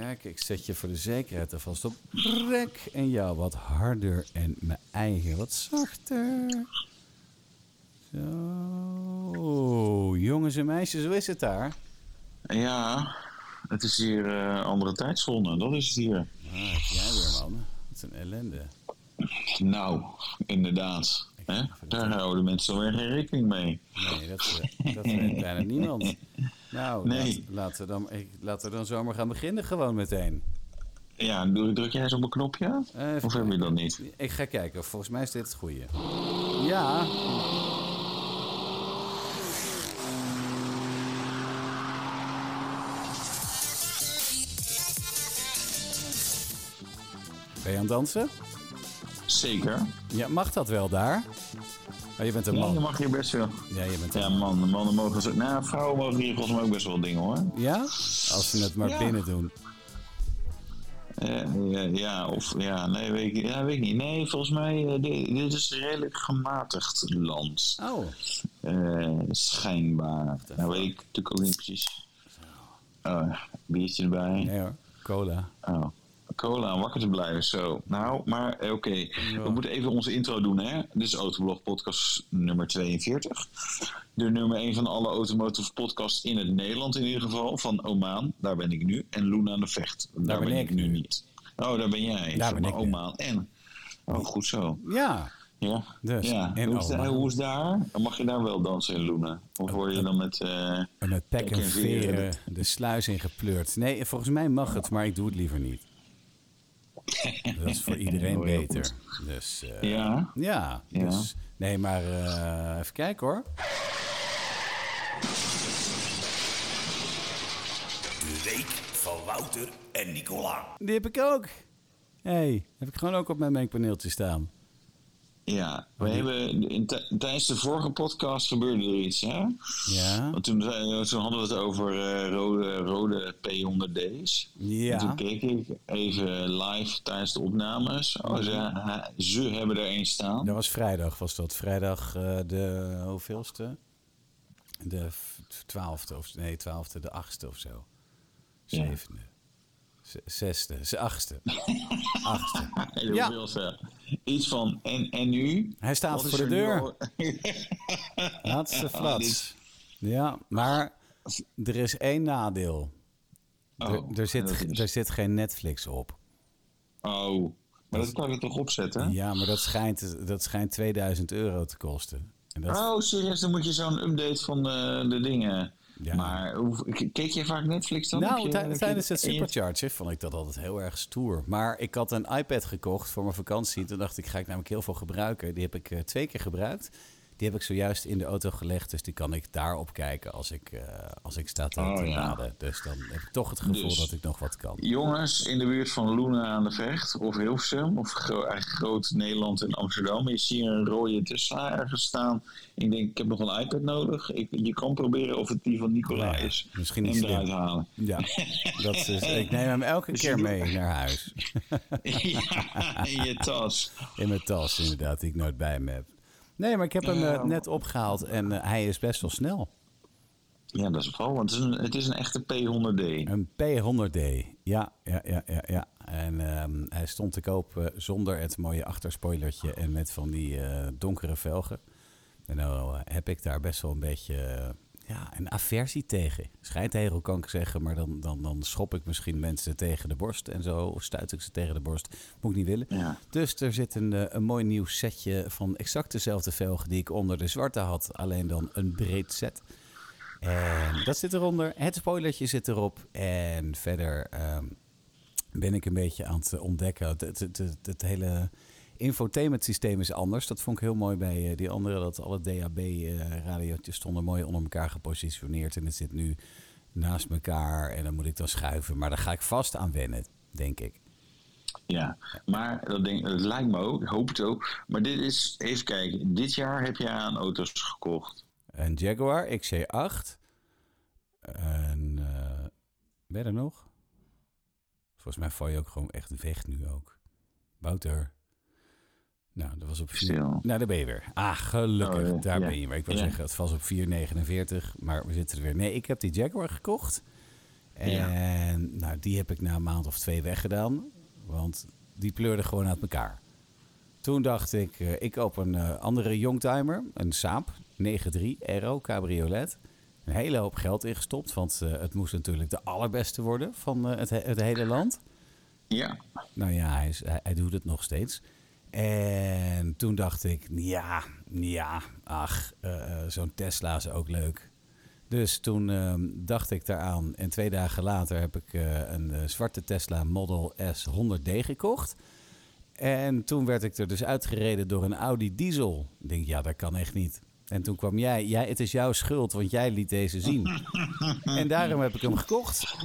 kijken. Ik zet je voor de zekerheid alvast op rek. En jou wat harder en mijn eigen wat zachter. Zo. Jongens en meisjes, hoe is het daar? Ja, het is hier eh, andere tijdzone. Dat is het hier. Ah, heb jij weer, man. Wat een ellende. Nou, inderdaad. Hè? Daar houden mensen weer geen rekening mee. Nee, dat, eh, dat weet bijna niemand. Nou, Nee. laat, laten, we dan, ik- laten we dan zomaar gaan beginnen gewoon meteen. Ja, druk jij eens op een knopje? Eh, even of heb je dat niet? Ik ga kijken. Volgens mij is dit het goede. Ja. Ben je aan het dansen? Zeker. Ja, mag dat wel daar? Oh, je bent een Ja, je man. mag hier best wel. Ja, je bent een Ja, man, mannen mogen zo. Nou, vrouwen mogen hier volgens mij ook best wel dingen hoor. Ja? Als ze het maar Ja. binnen doen. Ja, ja, of ja, nee, weet ik, ja, weet ik niet. Nee, volgens mij, eh, dit, dit is een redelijk gematigd land. Oh. Eh, schijnbaar. Nou weet ik natuurlijk ook niet precies. Oh, biertje erbij. Nee hoor. Cola. Oh. Cola om wakker te blijven, zo. Nou, maar eh, oké. We moeten even onze intro doen, hè. Dit is Autoblog podcast nummer 42. De nummer 1 van alle automotive podcasts in het Nederland in ieder geval. Van Omaan, daar ben ik nu. En Luna aan de Vecht, daar, ben ben ik nu niet. Oh, daar ben jij. Daar ben ik. Omaan. En, oh, goed zo. Ja. Ja. Dus, ja. en hoe, is daar, hoe is daar? Mag je daar wel dansen in Luna? Of word je dan met... eh, En met pek en en veren. de sluis ingepleurd. Nee, volgens mij mag het, maar ik doe het liever niet. Dat is voor iedereen beter. Dus eh, ja? ja, dus nee, maar eh, even kijken hoor. De week van Wouter en Nicola. Die heb ik ook. hey, heb ik gewoon ook op mijn mengpaneeltje staan. Ja, we hebben in tijdens de vorige podcast gebeurde er iets, hè? Ja. Want toen, toen hadden we het over eh, rode, rode P100D's. Ja. En toen keek ik even live tijdens de opnames. Oh, ze, hebben er één staan. Dat was vrijdag, was dat. Vrijdag eh, de hoeveelste? De twaalfde, of nee, twaalfde, de achtste of zo. Ja. Zevende. Z- Zesde, achtste. achtste. Heel Ja. Iets van, en, en nu? Hij staat voor de deur. al- Laatste Ah, flats. dit- Ja, maar er is één nadeel. Oh, er, er, zit, is- er zit geen Netflix op. Oh, maar dat kan je toch opzetten? Ja, maar dat schijnt, dat schijnt 2000 euro te kosten. En dat, Oh, serieus, dan moet je zo'n update van eh, de dingen. Ja. Maar keek je vaak Netflix dan? Nou, je- tijdens het Supercharger vond ik dat altijd heel erg stoer. Maar ik had een iPad gekocht voor mijn vakantie. Toen dacht ik, ga ik namelijk heel veel gebruiken. Die heb ik eh, twee keer gebruikt. Die heb ik zojuist in de auto gelegd. Dus die kan ik daarop kijken als ik, eh, als ik sta te, Oh, te ja. laden. Dus dan heb ik toch het gevoel Dus- dat ik nog wat kan. Jongens in de buurt van Luna aan de Vecht of Hilversum of gro- eigenlijk groot Nederland en Amsterdam. Je ziet een rode Tesla ergens staan. Ik denk, ik heb nog een iPad nodig. Ik, je kan proberen of het die van Nicola Ja, is. misschien en niet eruit halen. Ja, dat is, ik neem hem elke Dus keer mee naar huis. ja, in je tas. In mijn tas, inderdaad, die ik nooit bij me heb. Nee, maar ik heb hem eh, net opgehaald en eh, hij is best wel snel. Ja, dat is vooral, want het is een, het is een echte P100D. Een P100D. Ja, ja, ja, ja. ja. En ehm, hij stond te koop zonder het mooie achterspoilertje en met van die eh, donkere velgen. En nou heb ik daar best wel een beetje ja, een aversie tegen. Schijntegel kan ik zeggen, maar dan, dan, dan schop ik misschien mensen tegen de borst en zo. Of stuit ik ze tegen de borst. Moet ik niet willen. Ja. Dus er zit een, eh, een mooi nieuw setje van exact dezelfde velgen die ik onder de zwarte had. Alleen dan een breed set. En dat zit eronder. Het spoilertje zit erop. En verder ehm, ben ik een beetje aan het ontdekken. Het, het- het hele infotainment systeem is anders. Dat vond ik heel mooi bij eh, die andere. Dat alle DAB-radiootjes stonden mooi onder elkaar gepositioneerd. En het zit nu naast elkaar. En dan moet ik dan schuiven. Maar daar ga ik vast aan wennen, denk ik. Ja, maar dat, denk, dat lijkt me ook, ik hoop het ook. Maar dit is, even kijken, dit jaar heb je aan auto's gekocht. Een Jaguar XJ8. En eh ben je er nog? Volgens mij val je ook gewoon echt weg nu ook. Wouter. Nou, dat was op 4. Stil. Nou, daar ben je weer. Ah, gelukkig. Oh. Daar Ja. ben je weer. Ik wil Ja. zeggen, het was op 4,49. Maar we zitten er weer. Nee, ik heb die Jaguar gekocht. En nou, die heb ik na een maand of twee weggedaan. Want die pleurde gewoon uit elkaar. Toen dacht ik, eh, ik koop een eh, andere youngtimer. Een Saab 9.3 Aero Cabriolet. Een hele hoop geld ingestopt. Want eh, het moest natuurlijk de allerbeste worden van het, he- het hele land. Ja. Nou ja, hij, is, hij, hij doet het nog steeds. En toen dacht ik, ja, ja, ach, eh, eh, zo'n Tesla is ook leuk. Dus toen ehm, dacht ik daaraan. En twee dagen later heb ik eh, een zwarte Tesla Model S 100D gekocht. En toen werd ik er dus uitgereden door een Audi diesel. Ik denk, ja, dat kan echt niet. En toen kwam jij, jij, het is jouw schuld, want jij liet deze zien. en daarom heb ik hem gekocht.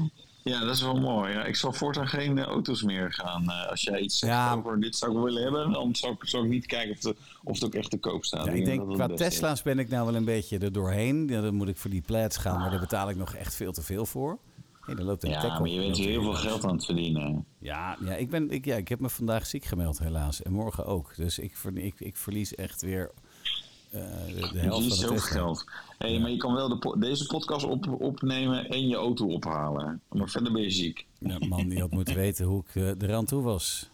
Ja, dat is wel mooi. Ja, ik zal voortaan geen eh, auto's meer gaan. Eh, als jij iets zegt Ja. over dit zou ik willen hebben, dan zal ik, niet kijken of, de, of het ook echt te koop staat. Ja, ik denk, qua is. Tesla's ben ik nou wel een beetje er doorheen. Ja, dan moet ik voor die plaids gaan, maar daar betaal ik nog echt veel te veel voor. Hey, dan loopt een Ja, maar je bent hier heel veel geld aan het verdienen. Ja, ja, ik, ben, ik, ja, ik heb me vandaag ziek gemeld helaas. En morgen ook. Dus ik, ver, ik, ik verlies echt weer de, de Je helft van de zoveel Tesla. geld. Hey, Maar je kan wel de po- deze podcast op, opnemen en je auto ophalen. Maar verder ben je ziek. Ja, man, die had moeten weten hoe ik eh, eraan toe was.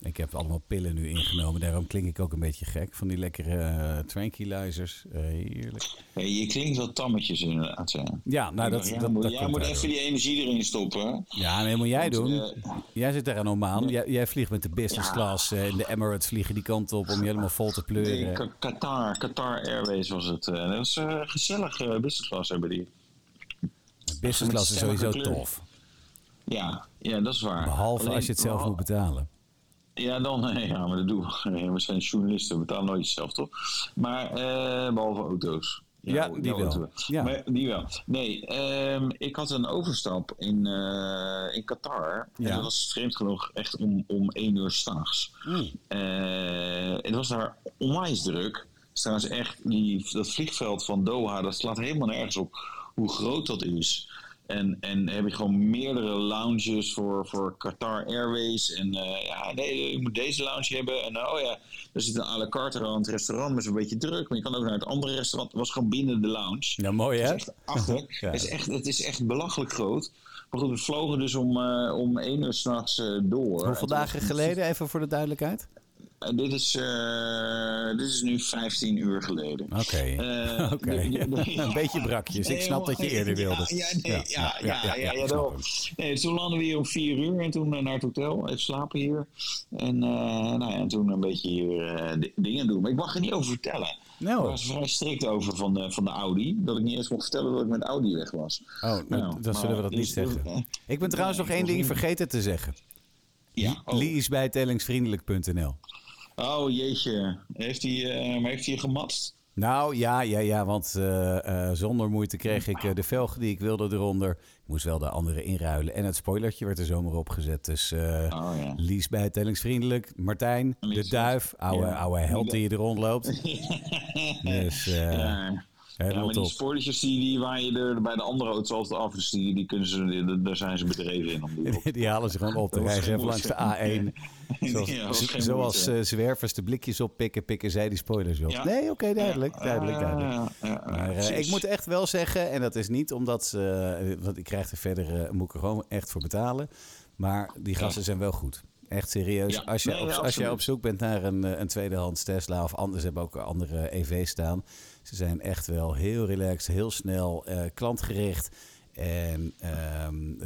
Ik heb allemaal pillen nu ingenomen. Daarom klink ik ook een beetje gek. Van die lekkere eh, tranquilizers. Eh, heerlijk. Hey, je klinkt wel tammetjes inderdaad. Ja, Ja, nou, dat, jij dat, moet, dat jij moet even die energie erin stoppen. Ja, nee, moet jij doen. eh, Jij zit daar aan Oman. Jij, jij vliegt met de business Ja. class in de Emirates. Vliegen die kant op om je helemaal vol te Nee, pleuren. Ka- Qatar, Qatar Airways was het. dat was gezellig business class hebben die. business class is sowieso kleur. tof. Ja, ja, dat is waar. Behalve Alleen- als je het zelf moet betalen. Ja, dan, nee, ja, maar dat doen we. We zijn journalisten, we betalen nooit zelf, toch? Maar, eh, behalve auto's. Ja, jouw die wel. Ja. Maar, die wel. Nee, ehm, ik had een overstap in, eh, in Qatar. Ja. En dat was vreemd genoeg echt om, om één uur s'nachts. Mm. Eh, het was daar onwijs druk. Het trouwens echt, die, dat vliegveld van Doha, dat slaat helemaal nergens op hoe groot dat is. En, en heb je gewoon meerdere lounges voor, voor Qatar Airways. En eh, ja, nee, je moet deze lounge hebben. En oh ja, er zit een à la carte aan het restaurant, maar is een beetje druk. Maar je kan ook naar het andere restaurant. Het was gewoon binnen de lounge. Ja, mooi hè? Het is echt achter. Ja. het, is echt, het is echt belachelijk groot. Maar goed, we vlogen dus om, eh om één uur s'nachts eh door. Hoeveel dagen geleden, even voor de duidelijkheid? Eh, dit, is, eh, dit is nu 15 uur geleden. Oké. Eh, Een beetje brakjes. Ik snap dat je eerder wilde. Ja, ja, nee, ja, ja. Nee, toen landen we hier om vier uur en toen naar het hotel, even slapen hier. En, nou ja, en toen een beetje hier di- dingen doen. Maar ik mag er niet over vertellen. Nou. Ik was vrij strikt over van de, van de Audi. Dat ik niet eens mocht vertellen dat ik met Audi weg was. Oh, nou, Nou, dan zullen we dat niet is- zeggen. Ik ben trouwens nog één ding vergeten te zeggen. Ja, oh. Lee is bij tellingsvriendelijk.nl. oh jeetje, heeft hij, maar heeft hij je gematst? Nou ja, ja, ja, want eh, eh, zonder moeite kreeg ik de velgen die ik wilde eronder. Ik moest wel de andere inruilen. En het spoilertje werd er zomaar opgezet. Dus Oh ja. Lies bij Tellingsvriendelijk. Martijn, de Lies. duif, oude, Ja. oude held die er rondloopt. Dus eh ja. Maar die top. spoilertjes die, die waaien er bij de andere auto's altijd af. Dus die, die kunnen ze, daar zijn ze bedreven in. Om die halen ze gewoon op. Rijden ze even langs de moeite. A1. Zoals, Ja, zoals eh, zwervers de blikjes oppikken, pikken zij die spoilers op. Ja. Nee, oké, duidelijk, duidelijk, duidelijk. Maar, eh, ik moet echt wel zeggen, en dat is niet omdat ze, eh, want ik krijg er verder, moet ik er gewoon echt voor betalen. Maar die gasten zijn wel goed. Echt serieus. Ja, Als, je nee, op, als je op zoek bent naar een, een tweedehands Tesla of anders hebben ook andere EV's staan. Ze zijn echt wel heel relaxed, heel snel, eh, klantgericht. En ehm,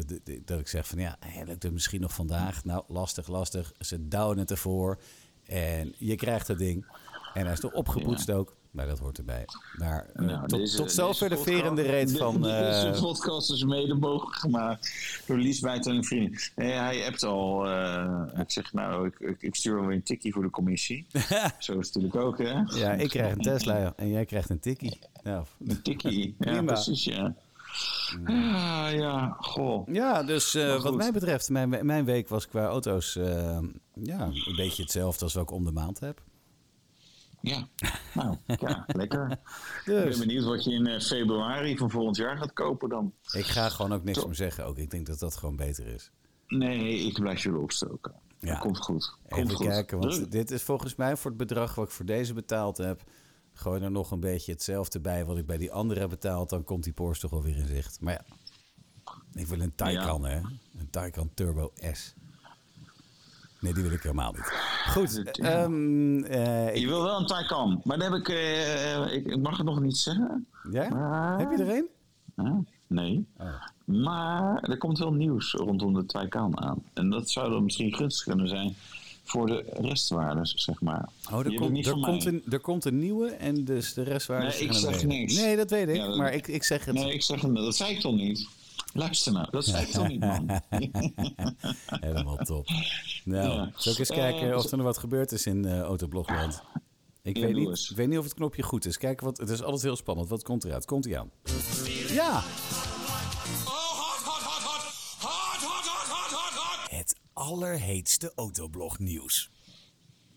dat ik zeg van ja, lukt het misschien nog vandaag? Nou, lastig, lastig. Ze douwen het ervoor. En je krijgt het ding. En hij is toch opgepoetst ook. Maar dat hoort erbij. Maar eh, Nou, tot, deze- tot zover de verende reet van... de- Deze eh, podcast is mede mogelijk gemaakt door Lies Bijtel en vrienden. Nee, hij appt al. eh, ik zeg, nou, ik, ik, ik stuur weer een tikkie voor de commissie. Zo is het natuurlijk ook, hè? ja, ik krijg een Tesla en jij krijgt een tikkie. Ja, Een tikkie. Ja, precies, ja. Ja, ja, goh. Ja, dus wat mij betreft, mijn, mijn week was qua auto's ja, een beetje hetzelfde als wat ik om de maand heb. Ja, nou, ja, lekker. Ik ben Dus benieuwd wat je in eh, februari van volgend jaar gaat kopen dan. ik ga gewoon ook niks Top. meer zeggen. Ook ik denk dat dat gewoon beter is. Nee, ik blijf jullie opstoken. Ja. Dat komt goed. Komt Even goed. kijken, want Druk. dit is volgens mij voor het bedrag wat ik voor deze betaald heb. Gooi er nog een beetje hetzelfde bij wat ik bij die andere heb betaald. Dan komt die Porsche toch wel weer in zicht. Maar ja, Ik wil een Taycan, hè? Een Taycan Turbo S. Nee, die wil ik helemaal niet. Goed. ehm, eh, Je wil wel een Taycan, maar dan heb ik, eh, ik, ik mag het nog niet zeggen. ja? Maar- Heb je er een? Huh? Nee. Oh. Maar er komt wel nieuws rondom de Taycan aan. En dat zou dan misschien gunstig kunnen zijn voor de restwaardes, zeg maar. Oh, er, komt, er, komt een, er komt een nieuwe en dus de rest waren Nee, ik zeg niks. Nee, dat weet ik. Ja, dat- maar ik, ik zeg het. Nee, ik zeg het, dat zei ik toch niet? Luister nou, dat zei ik toch niet, man? Helemaal top. Nou, Ja. zal ik eens Eh, kijken of er nog wat gebeurd is in eh Autoblogland? Ik weet, niet, ik weet niet of het knopje goed is. Kijken wat, het is altijd heel spannend. Wat komt eruit? Komt hij aan? Ja! Het allerheetste Autoblog nieuws.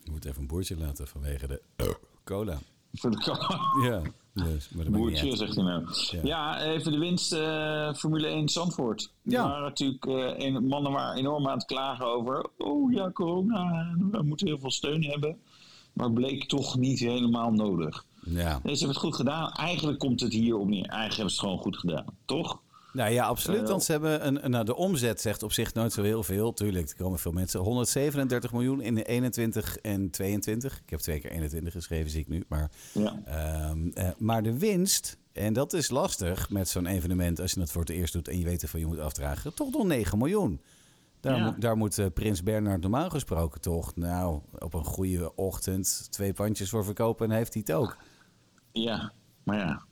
Ik moet even een boertje laten vanwege de eh, cola. Voor de Taycan. Ja, dus, maar Boertje, zegt hij nou. Ja. Ja, even de winst eh, Formule 1 Zandvoort. Ja. waren natuurlijk, eh, een- mannen waren enorm aan het klagen over... oh ja, corona, we moeten heel veel steun hebben. Maar het bleek toch niet helemaal nodig. Ja. Nee, ze hebben het goed gedaan. Eigenlijk komt het hier op neer. Eigenlijk hebben ze het gewoon goed gedaan, toch? Nou ja, absoluut. Want ze hebben een, nou, de omzet zegt op zich nooit zo heel veel. Tuurlijk, er komen veel mensen. 137 miljoen in de 21 en 22. Ik heb twee keer 21 geschreven, zie ik nu. Maar, Ja. ehm, eh, maar de winst, en dat is lastig met zo'n evenement als je dat voor het eerst doet en je weet ervan je moet afdragen, toch nog 9 miljoen. Daar, Ja. moet, daar moet eh, Prins Bernhard normaal gesproken toch, nou, op een goede ochtend twee pandjes voor verkopen en heeft hij het ook. Ja, maar ja.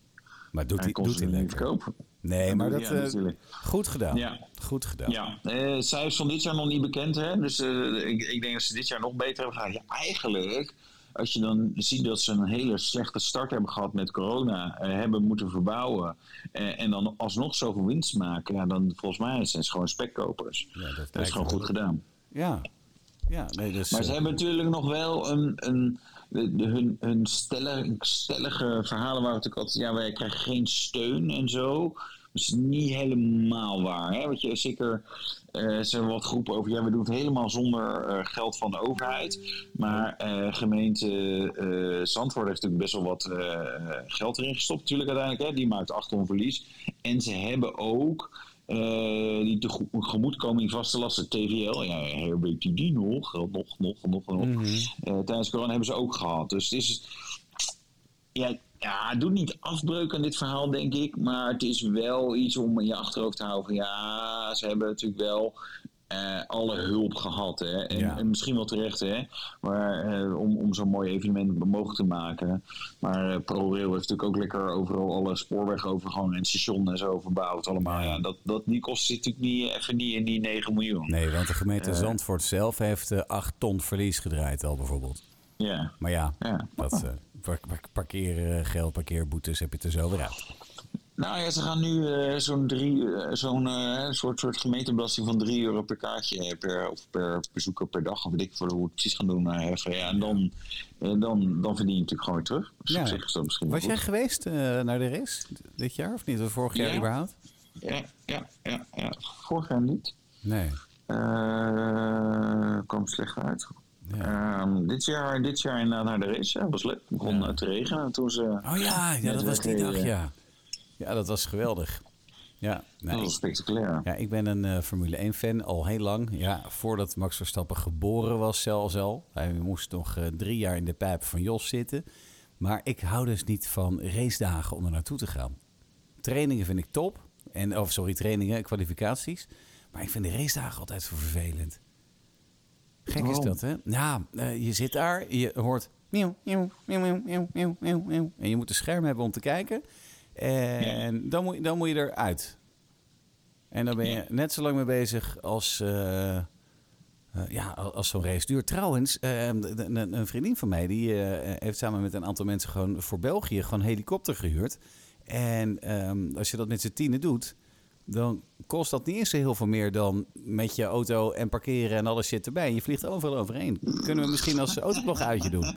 Maar doet hij, doet hij niet lekker. kopen. Nee, maar dat Ja, eh, goed gedaan. Ja. Goed gedaan. Ja, eh cijfers van dit jaar nog niet bekend. Hè? Dus eh, ik, ik denk dat ze dit jaar nog beter hebben gedaan. Ja, eigenlijk, als je dan ziet dat ze een hele slechte start hebben gehad met corona, hebben moeten verbouwen en dan alsnog zoveel winst maken, ja, dan volgens mij zijn ze gewoon spekkopers. Ja, dat dat is gewoon goed gedaan. Ja. Ja, nee, dus... Maar ze hebben natuurlijk nog wel een. een de, hun hun stellige, stellige verhalen waren natuurlijk altijd. Ja, wij krijgen geen steun en zo. Dat is niet helemaal waar. Hè? Want je, zeker, ze hebben wat geroepen over. Ja, we doen het helemaal zonder eh, geld van de overheid. Maar eh, gemeente Zandvoort heeft natuurlijk best wel wat geld erin gestopt, natuurlijk uiteindelijk. Hè? Die maakt acht ton verlies. En ze hebben ook. Eh, die tege- tegemoetkoming vaste lasten, TVL, ja, herbeet die die nog, nog, nog, nog, nog. Eh, tijdens corona hebben ze ook gehad. Dus het is, ja, ja, doet niet afbreuk aan dit verhaal, denk ik, maar het is wel iets om in je achterhoofd te houden van, ja, ze hebben natuurlijk wel eh, alle hulp gehad, hè. En, Ja. en misschien wel terecht, hè, maar, eh, om, om zo'n mooi evenement mogelijk te maken. Maar eh, ProRail heeft natuurlijk ook lekker overal alle overgehangen en stations en zo verbouwd allemaal. Ja, dat, dat, die kost zit natuurlijk niet, even niet in die 9 miljoen. Nee, want de gemeente. Zandvoort zelf heeft eh 8 ton verlies gedraaid al bijvoorbeeld. Ja. Maar ja, Ja. dat par- par- parkeergeld, parkeerboetes heb je er zo weer uit. Nou ja, ze gaan nu eh, zo'n eh, zo'n eh, soort, soort gemeentebelasting van 3 euro per kaartje per, of per bezoeker per dag, of weet ik voor hoe het precies gaan doen. heffen. ja, en dan, dan, dan verdien je natuurlijk gewoon weer terug. Dus Ja. is dat misschien Was jij goed. geweest naar de race dit jaar of niet? Of vorig jaar Ja. überhaupt? Ja, ja, ja, ja. Vorig jaar niet. Nee. Kwam slecht uit. Ja. Ehm, dit, jaar, dit jaar inderdaad naar de race. Ja, was leuk. Het begon Ja. te regenen toen ze... Oh ja, ja dat was die dag, ja. Ja, dat was geweldig. Ja, Dat nee, was ik, spectaculair. ja, ik ben een eh, Formule 1 fan al heel lang. Ja, voordat Max Verstappen geboren was zelfs al. Hij moest nog eh, drie jaar in de pijp van Jos zitten. Maar ik hou dus niet van racedagen om er naartoe te gaan. Trainingen vind ik top. En, of sorry, trainingen, kwalificaties. Maar ik vind de racedagen altijd zo vervelend. Gek is dat, hè? Ja, eh, je zit daar, je hoort... Miauw, miauw, miauw, miauw, miauw, miauw, miauw. En je moet een scherm hebben om te kijken. En dan, moet, je- dan moet je eruit. En dan ben je net zo lang mee bezig als, eh, eh, ja, als zo'n race duurt. Trouwens, eh, een, vriendin van mij die eh, heeft samen met een aantal mensen gewoon voor België gewoon een helikopter gehuurd. En ehm, als je dat met z'n tienen doet, dan kost dat niet eens zo heel veel meer dan met je auto en parkeren en alles shit erbij. Je vliegt overal overheen. Kunnen we misschien als autoblog uitje doen?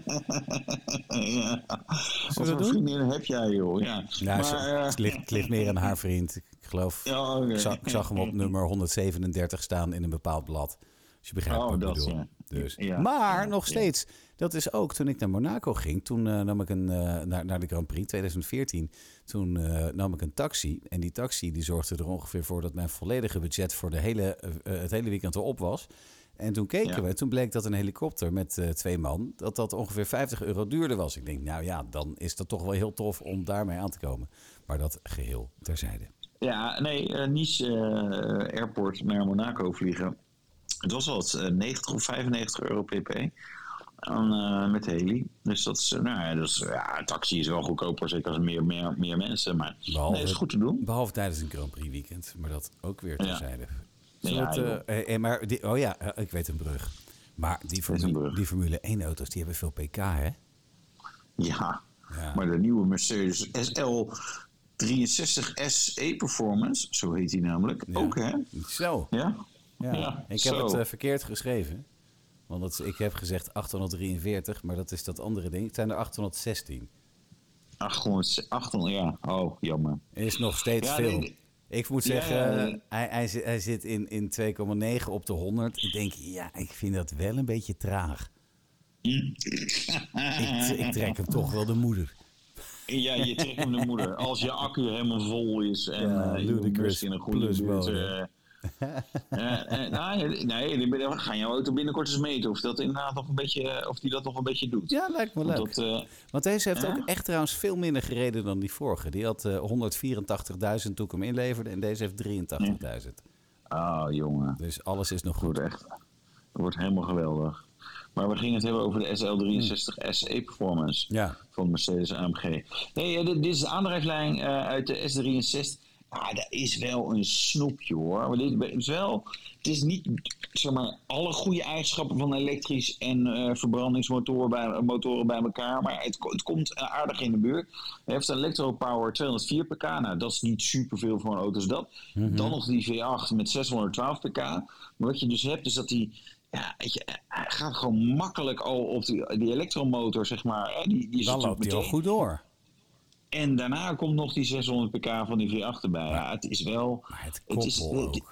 ja. Wat voor doen? vriendinnen heb jij, joh? Ja, Nou, maar, ze- eh, het, ligt, het ligt meer aan haar vriend. Ik geloof, Ja, oké. ik, zag, ik zag hem op nummer 137 staan in een bepaald blad. Als je begrijpt Oh, wat ik bedoel. ja. Dus. Ja, maar ja, nog steeds, dat is ook toen ik naar Monaco ging. Toen eh, nam ik een, eh, naar, naar de Grand Prix 2014. Toen eh, nam ik een taxi. En die taxi die zorgde er ongeveer voor dat mijn volledige budget voor de hele, het hele weekend erop was. En toen keken we, toen bleek dat een helikopter met twee man, dat dat ongeveer 50 euro duurder was. Ik denk, nou ja, dan is dat toch wel heel tof om daarmee aan te komen. Maar dat geheel terzijde. Ja, nee, Nice Airport naar Monaco vliegen. Het was al het, eh, 90 of 95 euro pp. Eh, met heli. Dus dat is, eh, nou ja, ja, een taxi is wel goedkoper, zeker als er meer, meer, meer mensen. Maar Behalve- nee, is goed te doen. Behalve tijdens een Grand Prix weekend, maar dat ook weer Ja. terzijde. Ja, eh, maar die, oh ja, ik weet een brug. Maar die, Formule, die Formule 1 auto's, die hebben veel pk, hè? Ja, Ja. maar de nieuwe Mercedes SL 63 SE Performance, zo heet die namelijk, Ja. ook hè? Zo. Ja? Ja. Ja, ik heb zo. het eh, verkeerd geschreven. Want het, ik heb gezegd 843, maar dat is dat andere ding. Het zijn er 816. 800, 800, ja, oh, jammer. Is nog steeds Ja, veel. nee, ik moet zeggen, ja. Hij, hij, zit- hij zit in, in 2,9 op de 100. Ik denk, ja, ik vind dat wel een beetje traag. Ik, ik trek hem toch wel de moeder. Ja, je trekt hem de moeder. Als je accu helemaal vol is en Ja, eh, je in een goede eh, eh, eh, nee, we gaan jouw auto binnenkort eens meten of dat inderdaad nog een beetje, of die dat nog een beetje doet. Ja, lijkt me leuk. Want dat, eh, Want deze heeft ook echt trouwens veel minder gereden dan die vorige. Die had eh 184.000 toen ik hem inleverde en deze heeft 83.000. ah, jongen, Dus alles is nog goed. echt, het wordt helemaal geweldig. Maar we gingen het hebben over de SL63 SE Performance Ja. van Mercedes AMG. Nee, eh, dit, is de aandrijflijn eh, uit de S63. Ah, dat is wel een snoepje hoor. Maar dit is wel, het is niet zeg maar, alle goede eigenschappen van elektrisch en eh, verbrandingsmotoren bij, motoren bij elkaar. Maar het, ko- het komt aardig in de buurt. Hij heeft een electropower 204 pk. Nou, dat is niet superveel voor een auto als dat. Dan nog die V8 met 612 pk. Maar wat je dus hebt is dat die ja, je, hij gaat gewoon makkelijk al op die, die elektromotor, zeg maar. Die, die Dan loopt hij al goed door. En daarna komt nog die 600 pk van die V8 erbij. Ja, het is wel... Maar het het is, het-.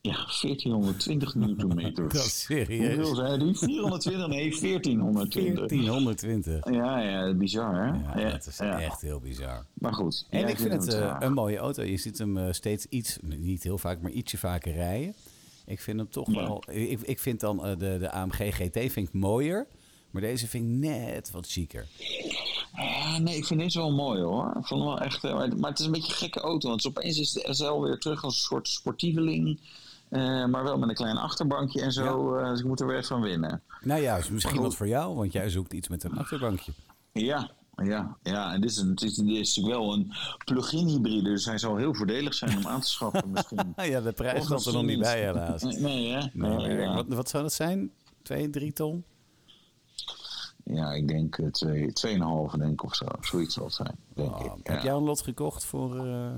Ja, 1420 newtonmeter. Dat is serieus. Hoeveel zei die? 420? Nee, 1420. 1420. Ja, ja, bizar hè? Ja, dat is ja. echt heel bizar. Maar goed. En ik vind het eh, een mooie auto. Je ziet hem eh, steeds iets, niet heel vaak, maar ietsje vaker rijden. Ik vind hem toch Ja. wel... Ik, ik vind dan eh, de, de AMG GT vind ik mooier. Maar deze vind ik net wat chiquer. Ja, nee, ik vind deze wel mooi hoor. Ik vond hem wel echt, eh, maar, het is een beetje een gekke auto. Want opeens is de SL weer terug als een soort sportieveling. eh, maar wel met een klein achterbankje en zo. eh, dus ik moet er weer echt van winnen. Nou ja, is misschien wat voor jou, want jij zoekt iets met een achterbankje. Ja, ja, ja. En dit is, is, dit is natuurlijk wel een plug-in hybride. Dus hij zal heel voordelig zijn om aan te schaffen misschien. Ah ja, de prijs stond er nog niet bij helaas. Nee, nee, hè? Nee, Nee, ja. wat, wat zou dat zijn? Twee, drie ton? Ja, ik denk eh, twee, denk ik of zo. Zoiets zal het zijn, denk Oh, ik. Heb jij een lot gekocht voor eh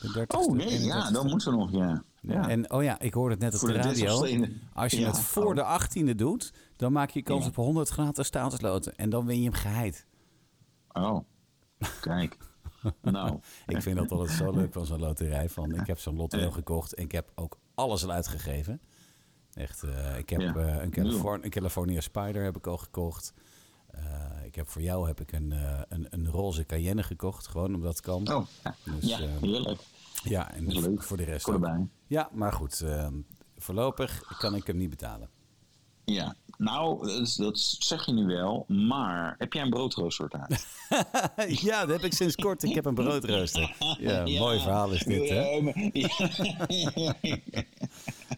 de 30 Oh nee, ja, dat moet er nog, ja. ja. En oh ja, ik hoorde het net op de de radio. 30ste. Als je Ja. het voor de 18e doet, dan maak je kans op 100 gratis staatsloten. En dan win je hem geheid. Oh, kijk. nou, Ik vind dat altijd zo leuk van zo'n loterij. Van, ik heb zo'n lotto Ja. gekocht en ik heb ook alles al uitgegeven. Echt, eh, ik heb Ja. een, Californ een California Spider heb ik al gekocht. Eh, ik heb voor jou heb ik een, eh, een, een roze Cayenne gekocht, gewoon omdat het kan. oh, ja, Dus, ja eh, heerlijk. Ja, en leuk. voor de rest ook. Ja, maar goed, eh, voorlopig kan ik hem niet betalen. Ja, nou, dat, zeg je nu wel, maar heb jij een broodrooster thuis? ja, dat heb ik sinds kort. Ik heb een broodrooster. Ja, mooi verhaal is dit, hè? Ja,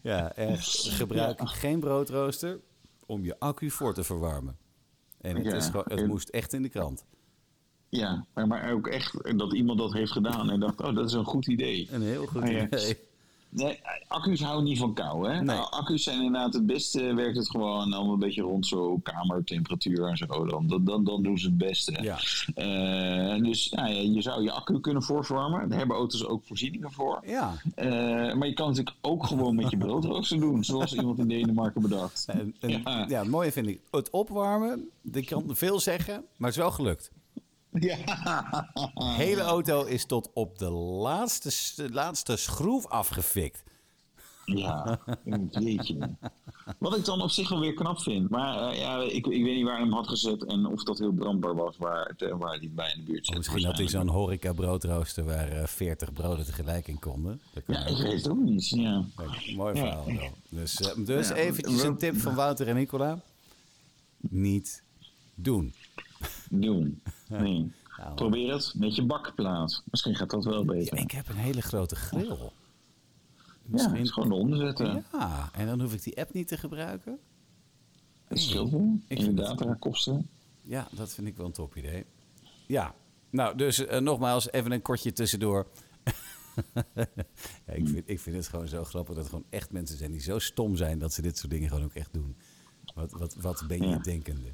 Ja, echt. Gebruik geen broodrooster om je accu voor te verwarmen. En het, Ja, is gewoon, het en- moest echt in de krant. ja, maar, maar ook echt dat iemand dat heeft gedaan en dacht, oh, dat is een goed idee. Een heel goed Ah, idee. Nee, accu's houden niet van kou, hè? Nee. Nou, accu's zijn inderdaad het beste, werkt het gewoon dan een beetje rond zo kamertemperatuur en zo. Dan, dan, dan, doen ze het beste. Ja. Eh, dus nou ja, je zou je accu kunnen voorverwarmen. Daar hebben auto's ook voorzieningen voor. Ja. Eh, maar je kan het natuurlijk ook gewoon met je broodrooster doen, zoals iemand in Denemarken bedacht. En, en- Ja. ja. het mooie vind ik, het opwarmen, ik kan veel zeggen, maar het is wel gelukt. Ja. De hele auto is tot op de laatste, laatste schroef afgefikt. Ja, jeetje. Wat ik dan op zich wel weer knap vind. Maar eh, ja, ik, ik weet niet waar hij hem had gezet en of dat heel brandbaar was waar, het, eh, waar hij bij in de buurt zit. Misschien had hij zo'n horeca broodrooster waar eh 40 broden tegelijk in konden. Ja, ik weet het ook niet. Ja. Kijk, mooi verhaal wel. Dus, eh, dus Ja, eventjes we- een tip van Wouter en Nicola. Niet doen. Doen. Nee. Nou, Probeer het met je bakplaat. Misschien gaat dat wel beter. ik heb een hele grote grill. Ja, Misschien- het is gewoon eronder zetten. Ja, en dan hoef ik die app niet te gebruiken. Het scheelt wel. Ik En je vind het- datakosten. Ja, dat vind ik wel een top idee. Ja, nou, dus eh, nogmaals, even een kortje tussendoor. ja, ik, vind, ik vind het gewoon zo grappig dat er gewoon echt mensen zijn die zo stom zijn dat ze dit soort dingen gewoon ook echt doen. Wat, wat, wat ben je Ja. denkende?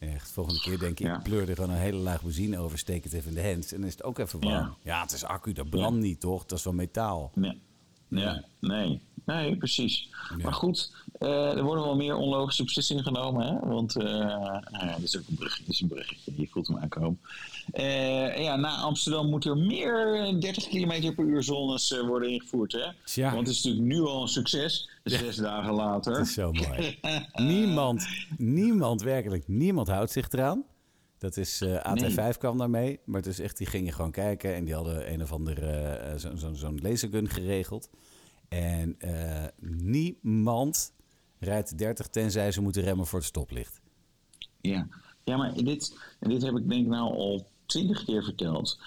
Echt, volgende keer denk ik, Ja. ik pleur er gewoon een hele laag benzine over, steek het even in de hands en dan is het ook even warm. Ja, Ja. het is accu, dat brandt niet toch? Dat is van metaal. Nee. Ja, nee. Nee, precies. Ja. Maar goed, eh, er worden wel meer onlogische beslissingen genomen. Hè? Want nou ja, dit is ook een bruggetje. Is een bruggetje. Je voelt hem aankomen. Eh, ja, na Amsterdam moet er meer 30 km per uur zones worden ingevoerd. Hè? Want het is natuurlijk nu al een succes. Zes dagen later. Dat is zo mooi. niemand, niemand, werkelijk niemand houdt zich eraan. Dat is eh, AT5 kwam daarmee. Maar het is echt, die gingen gewoon kijken en die hadden een of andere eh, zo- zo- zo'n lasergun geregeld. En eh, niemand rijdt 30 tenzij ze moeten remmen voor het stoplicht. Ja, ja maar dit, dit heb ik denk ik nou al twintig keer verteld.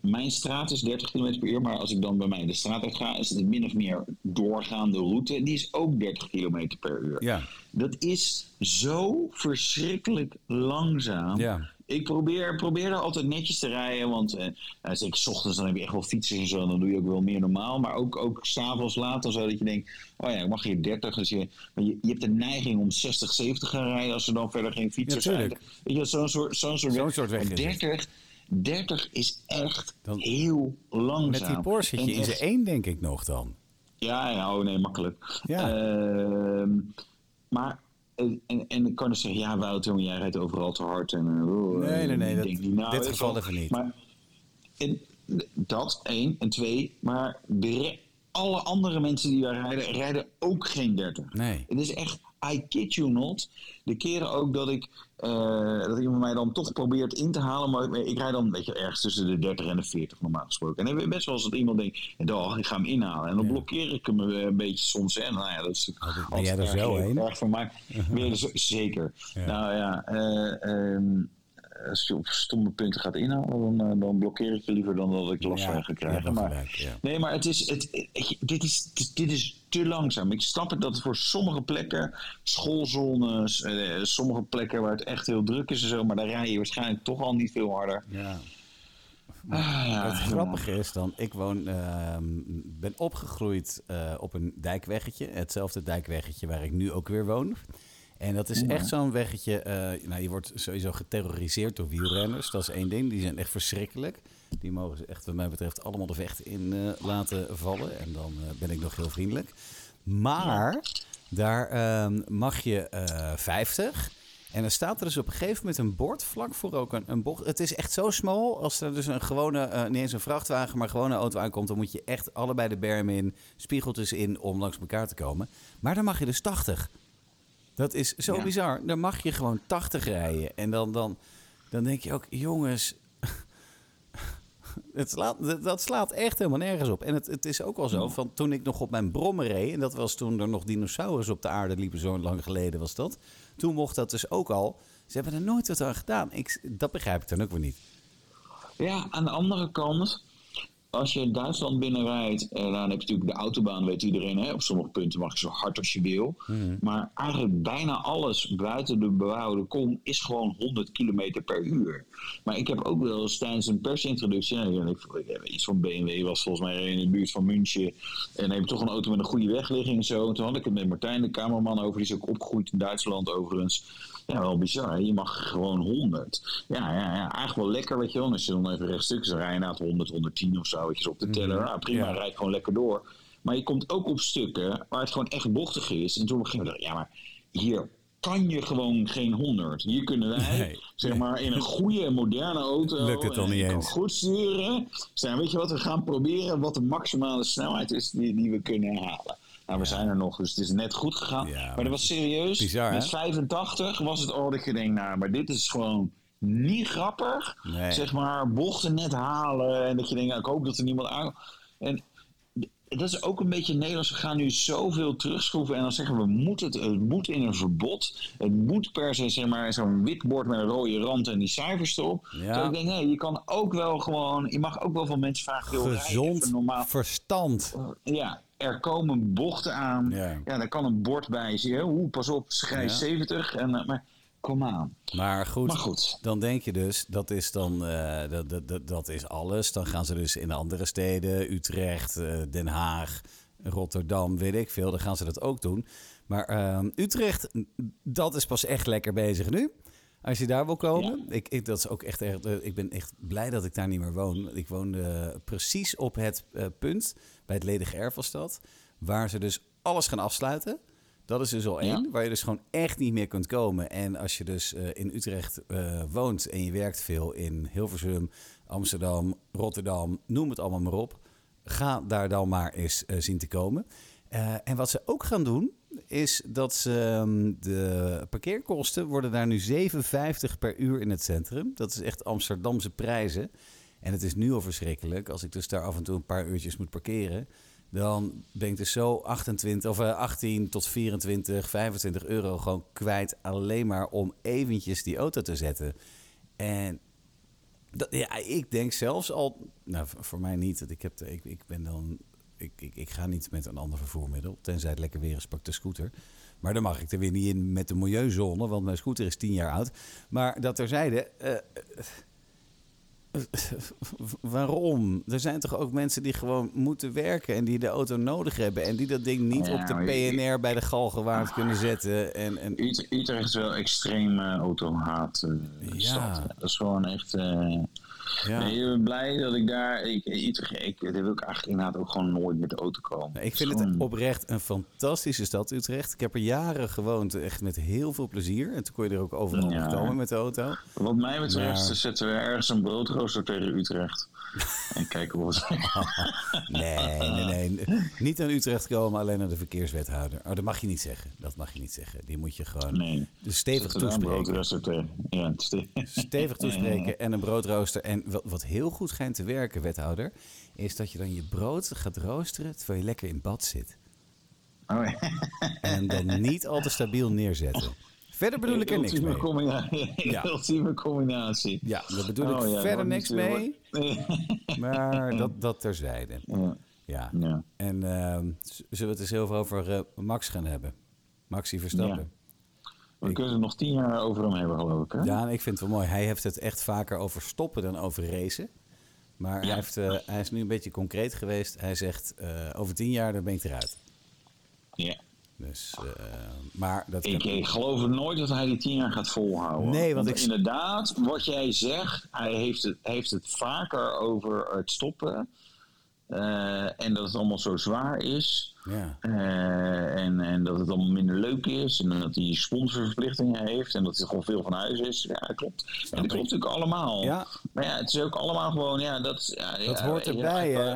Mijn straat is 30 km per uur, maar als ik dan bij mij de straat uit ga, is het min of meer doorgaande route. Die is ook 30 km per uur. Ja. Dat is zo verschrikkelijk langzaam. Ja. Ik probeer, probeer er altijd netjes te rijden, want eh, nou, zeker 's ochtends dan heb je echt wel fietsers en zo, dan doe je ook wel meer normaal. Maar ook, ook s'avonds laat en zo, dat je denkt, oh ja, ik mag hier 30. Dus je, maar je, je hebt de neiging om 60, 70 te gaan rijden als er dan verder geen fietsers Ja, zijn. zo'n soort, zo'n soort, Zo'n soort weg Maar is het. 30, 30 is echt Dan- heel langzaam. Met die Porsche En in echt- zijn één denk ik nog dan. ja, ja, oh nee, makkelijk. Ja. Ehm, maar, en, en dan kan je zeggen, ja Wouter, jij rijdt overal te hard. En, eh, oh, Nee, nee, nee, ik dat- nou, dit je geval even niet. Maar en, dat, één. En twee, maar de alle andere mensen die daar rijden, rijden ook geen 30. Nee. Het is echt, I kid you not. De keren ook dat ik, eh, dat iemand mij dan toch probeert in te halen. Maar ik, ik rijd dan weet je, ergens tussen de 30 en de 40 normaal gesproken. En best wel eens dat iemand denkt, dag, ik ga hem inhalen. En dan Ja. blokkeer ik hem eh, een beetje soms. En nou ja, dat is ben altijd jij er erg zo erg voor mij. Er zeker. Ja. Nou ja, je op stomme punten gaat inhalen, dan, eh, dan blokkeer ik je liever dan dat ik last Ja, van ga je krijgen. wel Maar, gelijk, ja. Nee, maar het is, het, ik- dit, is, dit, is te langzaam. Ik snap het dat voor sommige plekken, schoolzones, eh, sommige plekken waar het echt heel druk is en zo, maar daar rij je waarschijnlijk toch al niet veel harder. Ja. Ah, ja, Het grappige is dan, ik woon, ehm, ben opgegroeid eh, op een dijkweggetje. Hetzelfde dijkweggetje waar ik nu ook weer woon. En dat is echt zo'n weggetje. eh, nou, je wordt sowieso geterroriseerd door wielrenners. Dat is één ding. Die zijn echt verschrikkelijk. Die mogen ze echt, wat mij betreft, allemaal de vecht in eh, laten vallen. En dan eh, ben ik nog heel vriendelijk. Maar daar ehm, mag je eh 50. En dan staat er dus op een gegeven moment een bord vlak voor ook een, een bocht. Het is echt zo smal. Als er dus een gewone, niet eens een vrachtwagen, maar gewoon een auto aankomt, dan moet je echt allebei de berm in, spiegeltjes in om langs elkaar te komen. Maar dan mag je dus 80. Dat is zo Ja. bizar. Dan mag je gewoon 80 rijden. En dan, dan, dan denk je ook, jongens. Het slaat, dat- slaat echt helemaal nergens op. En het, het is ook wel zo, van toen ik nog op mijn brommer reed... en dat was toen er nog dinosaurussen op de aarde liepen... zo lang geleden was dat. Toen mocht dat dus ook al. Ze hebben er nooit wat aan gedaan. Ik, dat begrijp ik dan ook weer niet. Ja, aan de andere kant, als je Duitsland binnenrijdt, eh, dan heb je natuurlijk de autobaan, weet iedereen. Hè? Op sommige punten mag je zo hard als je wil. Maar eigenlijk bijna alles buiten de bebouwde kom is gewoon 100 km per uur. Maar ik heb ook wel eens tijdens een persintroductie, iets van BMW was volgens mij in de buurt van München. En dan heb je toch een auto met een goede wegligging en zo. En toen had ik het met Martijn, de cameraman, over. Die is ook opgegroeid in Duitsland overigens. Ja, wel bizar. Je mag gewoon 100. Ja, ja, ja, eigenlijk wel lekker, weet je wel. Als je dan even rechtstuk rij je inderdaad 100, 110 of zo, je, op de teller. Ja, prima, Ja. rijd gewoon lekker door. Maar je komt ook op stukken waar het gewoon echt bochtig is. En toen begin ik, ja, maar hier kan je gewoon geen 100. Hier kunnen wij, Nee, zeg nee. maar, in een goede, moderne auto. Lukt het niet eens. goed sturen. Zijn, weet je wat, we gaan proberen wat de maximale snelheid is die, die we kunnen halen. Nou, we zijn er nog, dus het is net goed gegaan. Ja, maar maar dat was serieus. bizar, Met hè? 85 was het al dat je denkt, nou, maar dit is gewoon niet grappig. Nee. Zeg maar, bochten net halen en dat je denkt, nou, ik hoop dat er niemand aan... En dat is ook een beetje Nederlands. We gaan nu zoveel terugschroeven en dan zeggen we, moet het, het moet in een verbod. Het moet per se, zeg maar, zo'n wit bord met een rode rand en die cijfers erop. Ja. Ik denk, nee, je kan ook wel gewoon, je mag ook wel van mensen vragen, Gezond normaal. verstand. Ja, er komen bochten aan. Ja. Ja, daar kan een bord bij. Zie je, hoe, pas op, schrijf Ja. 70. En, eh, maar kom aan. Maar goed, Maar goed. dan denk je dus, dat is dan dat, dat, dat, dat is alles. Dan gaan ze dus in andere steden, Utrecht, eh, Den Haag, Rotterdam, weet ik veel. Dan gaan ze dat ook doen. Maar ehm, Utrecht, dat is pas echt lekker bezig nu. Als je daar wil komen. Ik, ik, dat is ook echt, echt, eh, ik ben echt blij dat ik daar niet meer woon. Ik woon eh, precies op het eh, punt bij het ledige Ervelstad. Waar ze dus alles gaan afsluiten. Dat is dus al één, Ja. waar je dus gewoon echt niet meer kunt komen. En als je dus eh, in Utrecht woont en je werkt veel in Hilversum, Amsterdam, Rotterdam, noem het allemaal maar op. Ga daar dan maar eens zien te komen. En wat ze ook gaan doen, is dat ze ehm, de parkeerkosten worden daar nu 7,50 per uur in het centrum. Dat is echt Amsterdamse prijzen. En het is nu al verschrikkelijk. Als ik dus daar af en toe een paar uurtjes moet parkeren, dan ben ik dus zo 28 of eh, 18 tot 24, 25 euro gewoon kwijt alleen maar om eventjes die auto te zetten. En dat, ja, ik denk zelfs al, nou voor mij niet, ik, heb ik, ik ben dan, ik, ik, ik ga niet met een ander vervoermiddel, tenzij het lekker weer is, pak de scooter. Maar dan mag ik er weer niet in met de milieuzone, want mijn scooter is 10 jaar oud. Maar dat terzijde, eh, waarom? Er zijn toch ook mensen die gewoon moeten werken en die de auto nodig hebben en die dat ding niet Ja, op de PNR bij de Galgenwaard kunnen zetten. En, en, Ut- Utrecht is wel extreem eh, autohaat. eh, Ja. stad. Dat is gewoon echt... ja. nee, ik ben blij dat ik daar... Ik, Utrecht, ik, daar wil ik eigenlijk inderdaad ook gewoon nooit met de auto komen. Nou, Ik vind het oprecht een fantastische stad, Utrecht. Ik heb er jaren gewoond, echt met heel veel plezier. En toen kon je er ook overal Ja. komen met de auto. Wat mij betreft Maar- zetten we ergens een broodrooster tegen Utrecht. en kijken hoe het... Nee, nee, nee. Niet naar Utrecht komen, alleen naar de verkeerswethouder. Oh, dat mag je niet zeggen. Dat mag je niet zeggen. Die moet je gewoon Nee. stevig daar een toespreken. broodrooster tegen. Ja, is- Stevig toespreken en een broodrooster. En wat, wat heel goed schijnt te werken, wethouder, is dat je dan je brood gaat roosteren terwijl je lekker in bad zit. Oh, ja. En dan niet al te stabiel neerzetten. Verder bedoel ik er niks mee. combinatie. Ja. Ultieme combinatie. Ja, daar bedoel ik Oh, ja, verder niks mee. Maar dat, dat terzijde. Ja. Ja. Ja. En ehm, zullen we het eens heel veel over eh, Max gaan hebben? Maxi Verstappen. We kunnen er nog tien jaar over hem hebben, geloof ik. Hè? Ja, ik vind het wel mooi. Hij heeft het echt vaker over stoppen dan over racen. Maar hij, heeft, eh, hij is nu een beetje concreet geweest. Hij zegt, eh, over tien jaar dan ben ik eruit. Ja. Dus, eh, maar dat Ik, ik geloof nooit dat hij die tien jaar gaat volhouden. Nee, want ik- Inderdaad, wat jij zegt, hij heeft het, heeft het vaker over het stoppen. Eh, en dat het allemaal zo zwaar is. Ja. eh, en, en dat het allemaal minder leuk is. En dat hij sponsorverplichtingen heeft. En dat hij gewoon veel van huis is. Ja, klopt. En dat klopt natuurlijk allemaal. Ja. Maar ja, het is ook allemaal gewoon... Ja, dat, ja, Dat hoort erbij, ja, hè?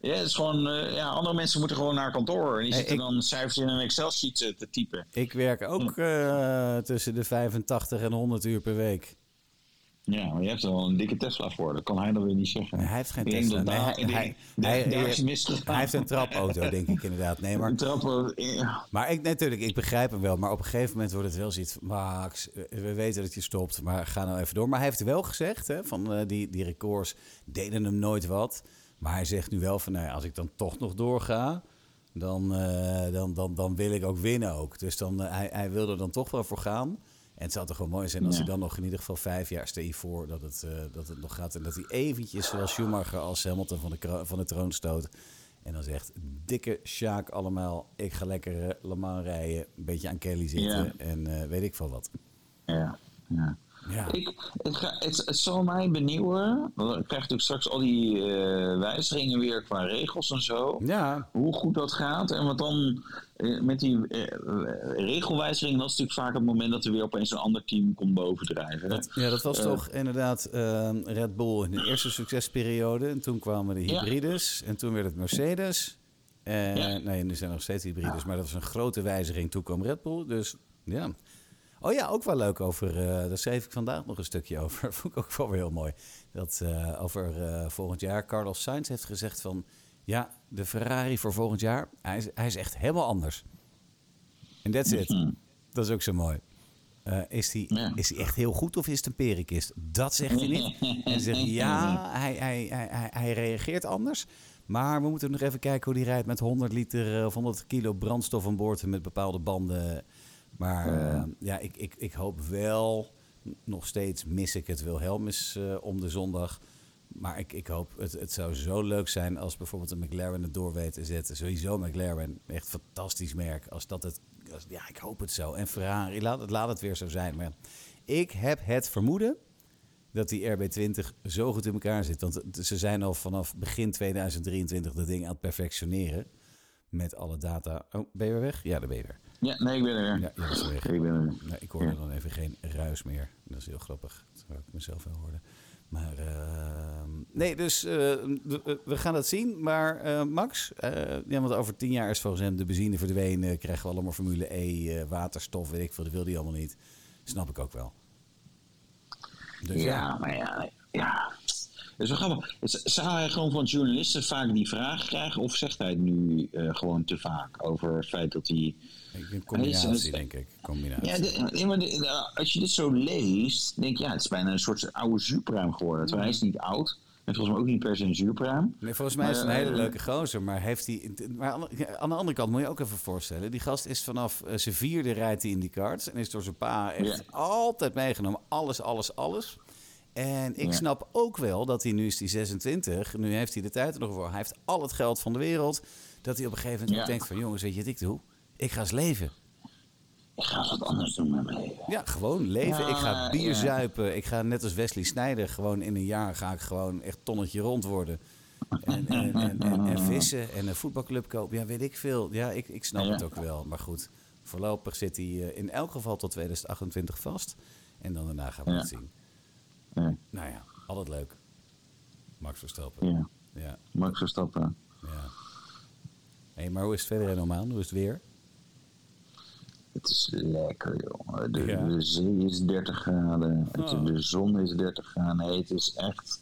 Ja, het is gewoon... eh, ja, andere mensen moeten gewoon naar kantoor. En die Hey, zitten ik- dan cijfers in een Excel-sheet te typen. Ik werk ook eh, tussen de 85 en 100 uur per week. Ja, maar je hebt er wel een dikke Tesla voor. Dat kan hij dan weer niet zeggen. Nee, hij heeft geen Ik Tesla. Nee, hij, hij, hij- heeft een trapauto, denk ik inderdaad. Nee, maar Een trap, ja. Maar ik, natuurlijk, ik begrijp hem wel. Maar op een gegeven moment wordt het wel zoiets van... Max, we weten dat je stopt, maar ga nou even door. Maar hij heeft wel gezegd, hè, van eh, die, die records deden hem nooit wat. Maar hij zegt nu wel van, nou ja, als ik dan toch nog doorga... Dan, eh, dan, dan, dan wil ik ook winnen ook. Dus dan, eh, hij, hij wil er dan toch wel voor gaan. En het zou toch wel mooi zijn als Ja. hij dan nog in ieder geval vijf jaar... stel je voor dat het, eh, dat het nog gaat. En dat hij eventjes, zoals Schumacher als Hamilton van de, van de troon stoot... En dan zegt dikke Sjaak allemaal... ik ga lekker eh, Le Mans rijden, een beetje aan Kelly zitten... Ja. en eh, weet ik veel wat. Ja, ja. Ja. Ik, het, ga, het, het zal mij benieuwen. Dan krijg je natuurlijk straks al die eh, wijzigingen weer qua regels en zo. Ja, Hoe goed dat gaat. En wat dan eh, met die regelwijzigingen, dat is natuurlijk vaak het moment dat er weer opeens een ander team komt bovendrijven. dat, ja, dat was toch inderdaad Red Bull in de eerste succesperiode. En toen kwamen de Ja. hybrides. En toen werd het Mercedes. Eh, Ja. Nee, nu zijn er nog steeds hybrides, maar dat is een grote wijziging. Toen kwam Red Bull, dus ja. Oh ja, ook wel leuk over, eh, daar schreef ik vandaag nog een stukje over. Vond ik ook wel weer heel mooi. Dat eh, over eh, volgend jaar, Carlos Sainz heeft gezegd van... Ja, de Ferrari voor volgend jaar, hij is, hij is echt helemaal anders. En that's it. Mhm. Dat is ook zo mooi. Is hij Ja. is hij echt heel goed of is het een perenkist? Dat zegt hij niet. En hij zegt ja, hij, hij, hij, hij, reageert anders. Maar we moeten nog even kijken hoe hij rijdt met 100 liter of 100 kilo brandstof aan boord en met bepaalde banden. Maar eh, ja, ik, ik, ik hoop wel, nog steeds mis ik het Wilhelmus eh om de zondag. Maar ik, ik hoop, het, het zou zo leuk zijn als bijvoorbeeld een McLaren het door weet te zetten. Sowieso McLaren, echt fantastisch merk. Als dat het, als- ja, ik hoop het zo. En Ferrari, laat het, laat het weer zo zijn. Maar ik heb het vermoeden dat die RB20 zo goed in elkaar zit. Want ze zijn al vanaf begin 2023 dat ding aan het perfectioneren. Met alle data. Oh, ben je weer weg? Ja, daar ben je weer. Ja, nee, ik ben er. Ja, was weg. Ik ben er. Nee, ik hoorde dan even geen ruis meer. Dat is heel grappig. Terwijl ik mezelf wel hoorde. Maar ehm, nee, dus eh, we, we gaan het zien. Maar eh, Max, eh, ja, want over tien jaar is volgens hem de benzine verdwenen. Krijgen we allemaal Formule E, waterstof, weet ik veel. Dat wil hij allemaal niet. Snap ik ook wel. Dus Ja, maar ja, ja. Dus we gaan, zou hij gewoon van journalisten vaak die vraag krijgen? Of zegt hij het nu eh, gewoon te vaak over het feit dat hij... Ik- Een combinatie, denk ik. Combinatie. Ja, de- ja, maar de- de- als je dit zo leest, denk je, ja, het is bijna een soort oude zuurpruim geworden. Terwijl hij is niet oud. En volgens mij ook niet per se een zuurpruim. Nee, volgens mij is het een Maar, hele eh, leuke gozer, maar heeft hij... Maar aan de, andere kant moet je ook even voorstellen... die gast is vanaf eh, zijn vierde rijdt hij in die karts... en is door zijn pa echt Ja. altijd meegenomen. Alles, alles, alles. En ik Ja. snap ook wel dat hij nu is die 26... nu heeft hij de tijd er nog voor. Hij heeft al het geld van de wereld... dat hij op een gegeven moment Ja. denkt van... jongens, weet je wat ik doe? Ik ga eens leven. Ik ga wat anders doen met mijn leven. Ja, gewoon leven. Ja, ik ga bier zuipen. Ik ga net als Wesley Snijder gewoon in een jaar ga ik gewoon echt tonnetje rond worden. En, en, en, en, en vissen en een voetbalclub kopen. Ja, weet ik veel. Ja, ik, ik snap het ook wel. Maar goed, voorlopig zit hij eh, in elk geval tot 2028 vast. En dan daarna gaan we het zien. Nou ja, altijd leuk. Max Verstappen. ja. Ja, Max Verstappen. ja. Hey, maar hoe is het verder Oman? Hoe is het weer? Het is lekker, jongen. De, Ja. de zee is 30 graden. Het, Oh. De zon is 30 graden. Nee, het is echt...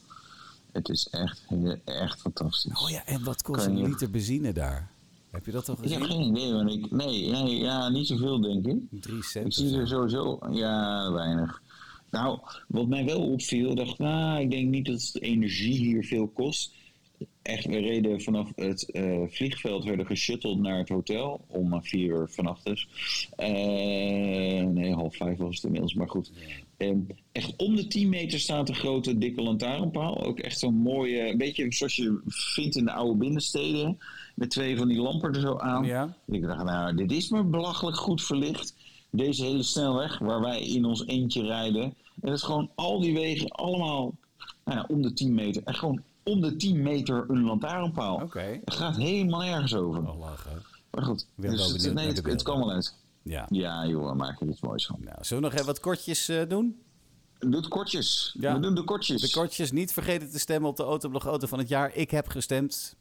Het is echt, echt fantastisch. Oh ja, en wat kost Kan een je- liter benzine daar? Heb je dat toch Ik heb gezien? geen idee, want ik... Nee, nee ja, niet zoveel, denk ik. Drie Ik cent. of zie er sowieso... Ja, weinig. Nou, wat mij wel opviel, dacht nou, ik denk niet dat de energie hier veel kost. Echt, we reden vanaf het eh, vliegveld, werden geshutteld naar het hotel om eh, vier uur vannacht dus. Eh, nee, half vijf was het inmiddels, maar goed. Ehm, echt om de 10 meter staat een grote dikke lantaarnpaal. Ook echt zo'n mooie, een beetje zoals je vindt in de oude binnensteden. Met twee van die lampen er zo aan. Ja. Ik dacht, nou, dit is maar belachelijk goed verlicht. Deze hele snelweg waar wij in ons eentje rijden. En dat is gewoon al die wegen allemaal nou ja, om de 10 meter. En gewoon om de 10 meter een lantaarnpaal. Oké. Het gaat helemaal nergens over. Oh, lachen. Maar goed, dus het, nee, het, kan wel uit. Ja. Ja, joh, maak er iets moois van. Nou, zullen we nog even wat kortjes eh, doen? Doe het kortjes. Ja. We doen de kortjes. De kortjes. Niet vergeten te stemmen op de Autoblog Auto van het jaar. Ik heb gestemd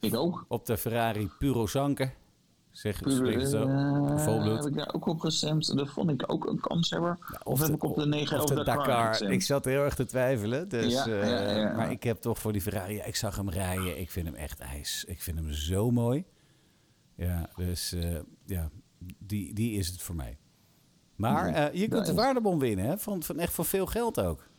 Ik ook. op de Ferrari Puro Sanke. Zeg, spreek het zo. Eh, Volbloed. heb ik daar ook op gestemd? Dat vond ik ook een kanshebber. of, heb ik op de 9 of de Dakar. Ik zat heel erg te twijfelen. Dus, Ja, eh, ja. Maar ik heb toch voor die Ferrari... ik zag hem rijden. Ik vind hem echt ijs. Ik vind hem zo mooi. Ja, dus eh, ja, die, die is het voor mij. Maar eh, je kunt de waardebon winnen, hè? Van, van echt van veel geld ook.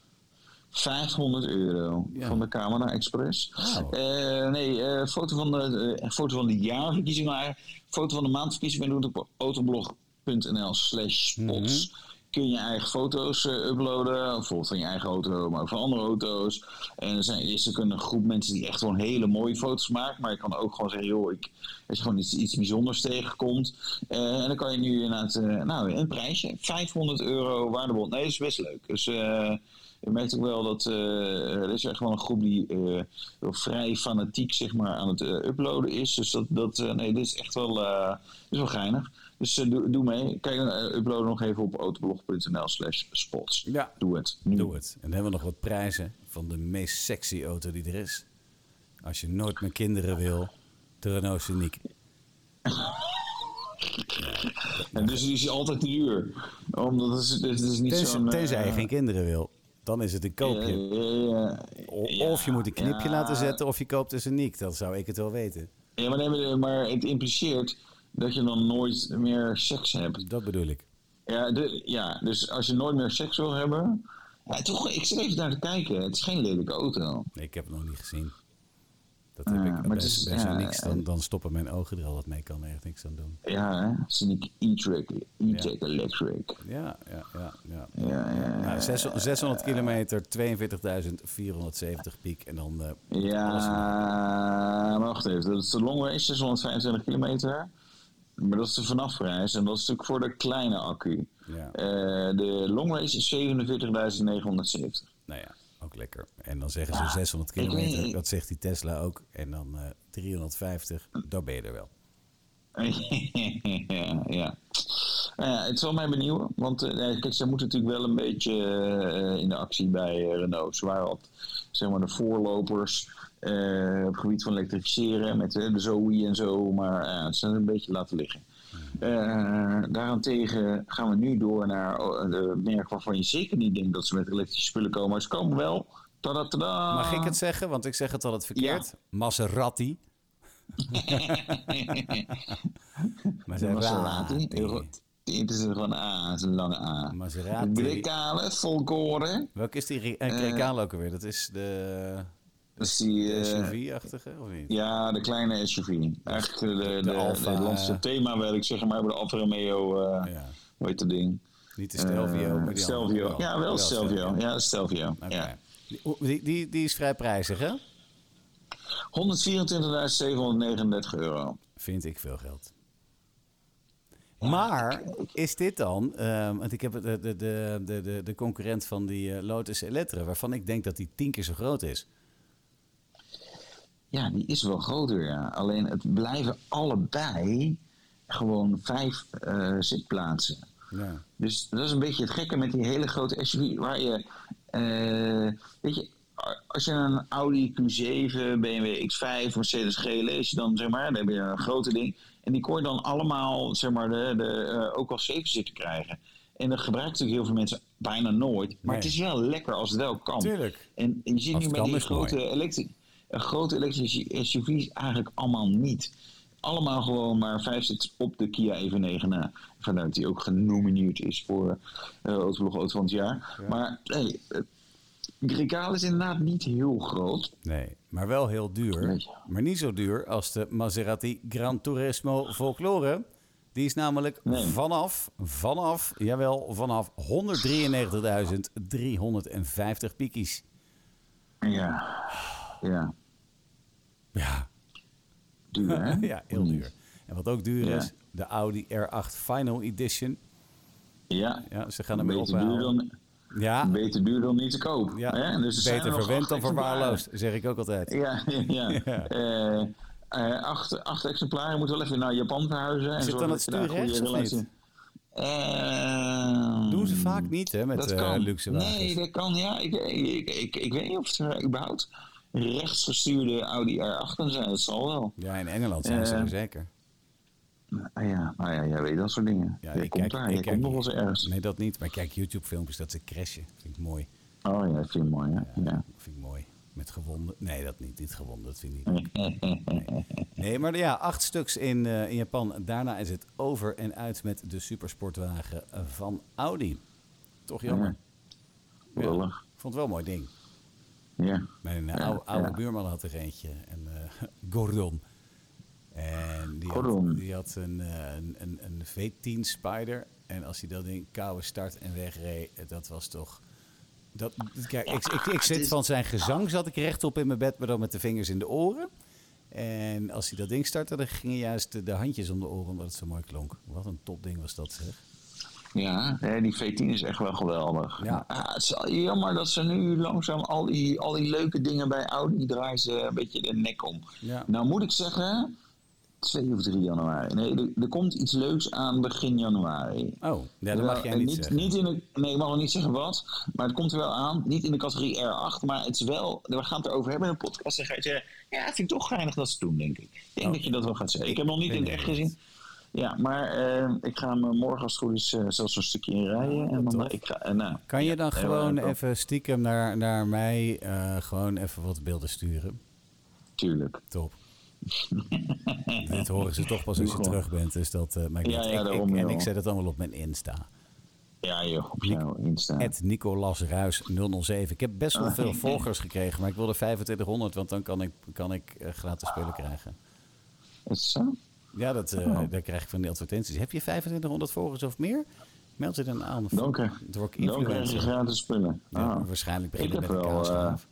500 euro Ja. van de Camera Express. Eh, nee, eh, foto, van de, eh, foto van de jaarverkiezing. Maar foto van de maandverkiezing. Doet op autoblog.nl slash spots. Mhm. Kun je eigen foto's uploaden. Bijvoorbeeld van je eigen auto, maar ook van andere auto's. En er, zijn, is ook een groep mensen die echt gewoon hele mooie foto's maken. Maar je kan ook gewoon zeggen, joh, ik, als je gewoon iets, iets bijzonders tegenkomt. en dan kan je nu inderdaad, nou, een prijsje. 500 euro waardebon. Nee, dat is best leuk. Dus... je merkt ook wel dat eh, er is echt wel een groep die eh, vrij fanatiek zeg maar, aan het eh, uploaden is. Dus dat, dat nee, dit is echt wel, is wel geinig. Dus doe, doe mee. Kijk, uh, upload nog even op autoblog.nl slash spots. Ja. Doe het. Nu. Doe het. En dan hebben we nog wat prijzen van de meest sexy auto die er is. Als je nooit meer kinderen wil, De Renault Scenic. En dus die is altijd duur. Omdat het is, het is niet zo'n... tenzij je geen kinderen wil. Dan is het een koopje. of je moet een knipje laten zetten of je koopt een Scenic. Dan zou ik het wel weten. Ja, maar, nee, maar- maar het impliceert dat je dan nooit meer seks hebt. Dat bedoel ik. Ja, de, ja dus als je nooit meer seks wil hebben... Ja, toch, ik zit even naar te kijken. Het is geen lelijke auto. Nee, ik heb het nog niet gezien. Dat heb ik maar zo'n niks. Dan, dan stoppen mijn ogen er al wat mee. Kan er echt niks aan doen. Ja, hè? Scenic E-Track, E-Track Electric. Ja, ja, ja. ja. Ja, ja, ja. Nou, 600, 600 kilometer, 42.470 piek. En dan eh. Ja, wacht even. Dat is de long range, 625 kilometer. Maar dat is de vanafprijs en dat is natuurlijk voor de kleine accu. Ja. Eh, de long range is 47.970. Nou ja, ook lekker. En dan zeggen ze 600 ik weet kilometer. Dat zegt die Tesla ook. En dan eh 350. Dan ben je er wel. ja, ja. Ja, het zal mij benieuwen. Want eh, kijk, zij moeten natuurlijk wel een beetje eh, in de actie bij eh, Renault. Ze waren wat, zeg maar, de voorlopers op het gebied van elektrificeren met de Zoe en zo. Maar het zijn een beetje laten liggen. Eh, daarentegen gaan we nu door naar eh, de merk waarvan je zeker niet denkt dat ze met elektrische spullen komen. Maar ze komen wel. Mag ik het zeggen? Want ik zeg het altijd verkeerd. Maserati. Maserati. Maserati. Heel goed. Het is gewoon een A, het is een lange A. Maserati. Grecale, volkoren. Welke is die eh, Grecale ook alweer? Dat is de, Is die... eh, SUV-achtige, of niet? ja, de kleine SUV. Eigenlijk de, de, de, Alfa, de Nederlandse eh, thema wil ik zeggen, maar bij de Alfa Romeo, eh Ja. hoe heet dat ding? Niet de Stelvio, maar die Stelvio. andere Ja, wel Stelvio. Ja, Stelvio. Ja. Die, die, die, is vrij prijzig, hè? 124.739 euro. Vind ik veel geld. Maar is dit dan, ehm, want ik heb de, de, de, de, de, concurrent van die Lotus Elettra, waarvan ik denk dat die tien keer zo groot is. Ja, die is wel groter, ja. Alleen het blijven allebei gewoon vijf eh, zitplaatsen. Ja. Dus dat is een beetje het gekke met die hele grote SUV. Waar je, eh, weet je, als je een Audi Q7, BMW X5, Mercedes je dan zeg maar, dan heb je een grote ding. En die kon je dan allemaal, zeg maar, de, de, eh, ook als zeven zitten krijgen. En dat gebruiken natuurlijk heel veel mensen bijna nooit. Maar Nee. het is wel lekker als het wel kan. Tuurlijk. En je ziet nu met die grote, elektri- eh, grote elektrische SUV's eigenlijk allemaal niet. Allemaal gewoon maar vijf zit op de Kia EV9 na. Dat die ook genomineerd is voor eh Autoblog Auto van het jaar. Maar hey, het Grecale is inderdaad niet heel groot. Nee, maar wel heel duur. Nee. Maar niet zo duur als de Maserati Gran Turismo Folklore. Die is namelijk Nee. vanaf, vanaf, jawel, vanaf 193.350 piekjes. Ja, ja, Ja, duur hè? ja, heel duur. En wat ook duur Ja. is, de Audi R8 Final Edition. Ja, Ja, ze gaan ophalen. dan, Ja, beter duur dan niet te koop. ja. hè? Dus er er beter verwend dan verwaarloosd, zeg ik ook altijd. Ja, ja. Ja. Eh, eh, acht, acht exemplaren. Je moet wel even naar Japan verhuizen. En Zit dan het stuur goede rechts of relatie- niet? Eh, Doen ze vaak niet, hè, met dat eh, kan. luxe wagens. Nee, dat kan. Ja, ik, ik, ik, ik weet niet of er überhaupt rechtsgestuurde Audi R8 zijn. Dat zal wel. Ja, in Engeland zijn ze Eh, er zeker. Ah ja, nou ja, jij weet dat soort dingen. Ja, je ik komt kijk, daar, ik je kijk komt nog wel eens ergens. Nee, dat niet. Maar kijk YouTube-filmpjes dat ze crashen. Vind ik mooi. Oh ja, dat vind ik mooi, hè? Ja. Vind ik mooi. Met gewonden. Nee, dat niet. Niet gewonden. Dat vind ik niet. Nee, nee maar ja, acht stuks in, eh, in Japan. Daarna is het over en uit met de supersportwagen van Audi. Toch jammer. Ja. Ik vond het wel een mooi ding. Ja. Mijn eh, oude, oude buurman had er eentje. En, eh, Gordon. En die Gordon. had, die had een, eh, een, een, een V10 Spider. En als hij dat ding koude start en wegreed, dat was toch... Dat, kijk, ik, ik, ik zit van zijn gezang zat ik rechtop in mijn bed, maar dan met de vingers in de oren. En als hij dat ding startte, dan gingen juist de, de handjes om de oren, omdat het zo mooi klonk. Wat een topding was dat, zeg. Ja, nee, die V10 is echt wel geweldig. Ja. Ah, het is jammer dat ze nu langzaam al die, al die leuke dingen bij Audi draaien ze een beetje de nek om. Ja. Nou moet ik zeggen, 2 of 3 januari. Nee, er, er komt iets leuks aan begin januari. Oh, ja, dat mag jij Eh, niet, niet, zeggen. niet in de, nee, ik mag nog niet zeggen wat, maar het komt er wel aan. Niet in de categorie R8, maar het is wel. We gaan het erover hebben in een podcast. Dan ga je zeggen: Ja, vind ik toch geinig dat ze het doen, denk ik. Ik denk Oh. dat je dat wel gaat zeggen. Ik heb nog niet in het echt gezien. Ja, maar eh, ik ga hem morgen als het goed is eh, zelfs een stukje in rijden. En dan, eh, ik ga, en, nou, Kan je dan gewoon even stiekem naar, naar mij eh, gewoon even wat beelden sturen? Tuurlijk. Top. Dit horen ze toch pas als je terug bent. Dus dat maakt Ja, ja, Ik- daarom ik, en ik zet het allemaal op mijn Insta. Ja, joh, op jouw Insta. Het Nicolas Ruis 007. Ik heb best wel Ah, veel volgers gekregen, maar ik wilde 2500, want dan kan ik, kan ik eh, gratis spullen krijgen. Is het zo? Ja, dat, eh, Oh. daar krijg ik van die advertenties. Heb je 2500 volgers of meer? Meld je dan aan. Dan krijg, Dan je gratis spullen. Ja, Ah. waarschijnlijk beginnen heb met een wel, kaasschaaf.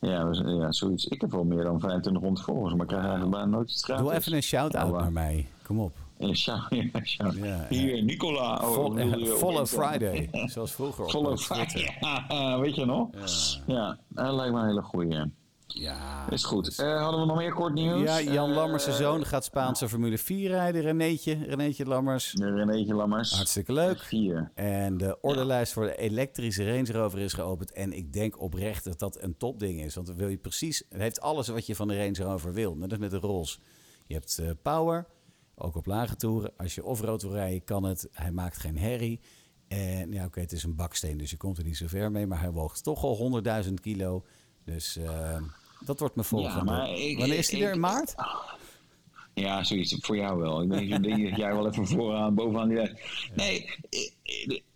Ja, ja, zoiets. Ik heb wel meer dan 2500 volgers, maar ik krijg eigenlijk bijna nooit iets gratis. Doe even een shout-out Oh, naar mij. Kom op. Ja, shout- ja, shout. Ja, ja. Hier, Nicola. Oh, Vol- je follow? Friday. Zoals vroeger Follow. Friday. Weet je nog? Ja, dat lijkt me een hele goeie. Ja. Is goed. Eh, hadden we nog meer kort nieuws? ja, Jan Eh, Lammers' zijn zoon gaat Spaanse Formule 4 rijden. Renéetje, Renéetje Lammers. Renéetje Lammers. Hartstikke leuk. Vier. En de orderlijst voor de elektrische Range Rover is geopend. En ik denk oprecht dat dat een topding is. Want dan wil je precies... Het heeft alles wat je van de Range Rover wil. Net als met de Rolls. Je hebt eh, power, ook op lage toeren. Als je offroad wil rijden, kan het. Hij maakt geen herrie. En ja, oké, het is een baksteen, dus je komt er niet zo ver mee. Maar hij woog toch al 100.000 kilo. Dus eh, dat wordt mijn volgende. ik- Wanneer is ik- er? In maart? Ja, zoiets voor jou wel. Ik denk, dat jij wel even vooraan, bovenaan die lijst. Nee,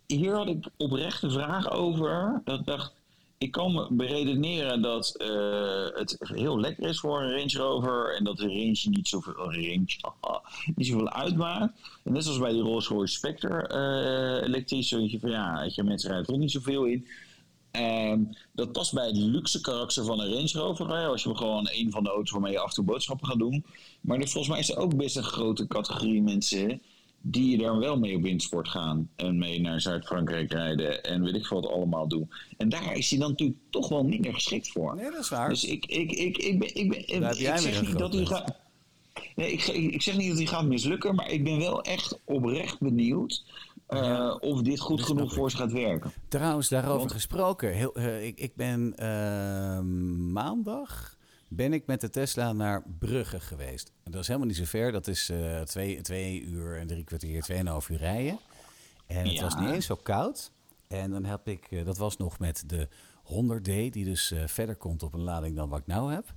hier had ik oprecht een vraag over. Dat ik dacht, ik kan me beredeneren dat eh, het heel lekker is voor een Range Rover. En dat de range niet zoveel, range, niet zoveel uitmaakt. En net zoals bij die Rolls-Royce Spectre eh elektrisch. Weet je van ja, je, mensen rijden er ook niet zoveel in. Dat past bij het luxe karakter van een Range Rover. Hè? Als je gewoon een van de auto's waarmee je af en toe boodschappen gaat doen. Maar er, volgens mij is er ook best een grote categorie mensen die daar wel mee op windsport gaan. En mee naar Zuid-Frankrijk rijden en weet ik veel wat allemaal doen. En daar is hij dan natuurlijk toch wel minder geschikt voor. Nee, dat is waar. Dus ik, ik, ik, ik ben. Ik, ben, Daar ik zeg niet dat hij gaat. Nee, ik, ik zeg niet dat hij gaat mislukken, maar ik ben wel echt oprecht benieuwd eh, of dit goed genoeg voor ze gaat werken. Trouwens, daarover Want- gesproken. Heel, eh, ik, ik ben eh, maandag ben ik met de Tesla naar Brugge geweest. En dat is helemaal niet zo ver. Dat is eh, twee, twee uur en drie kwartier, tweeënhalf uur rijden. En het Ja. was niet eens zo koud. En dan heb ik, dat was nog met de 100D, die dus verder komt op een lading dan wat ik nou heb.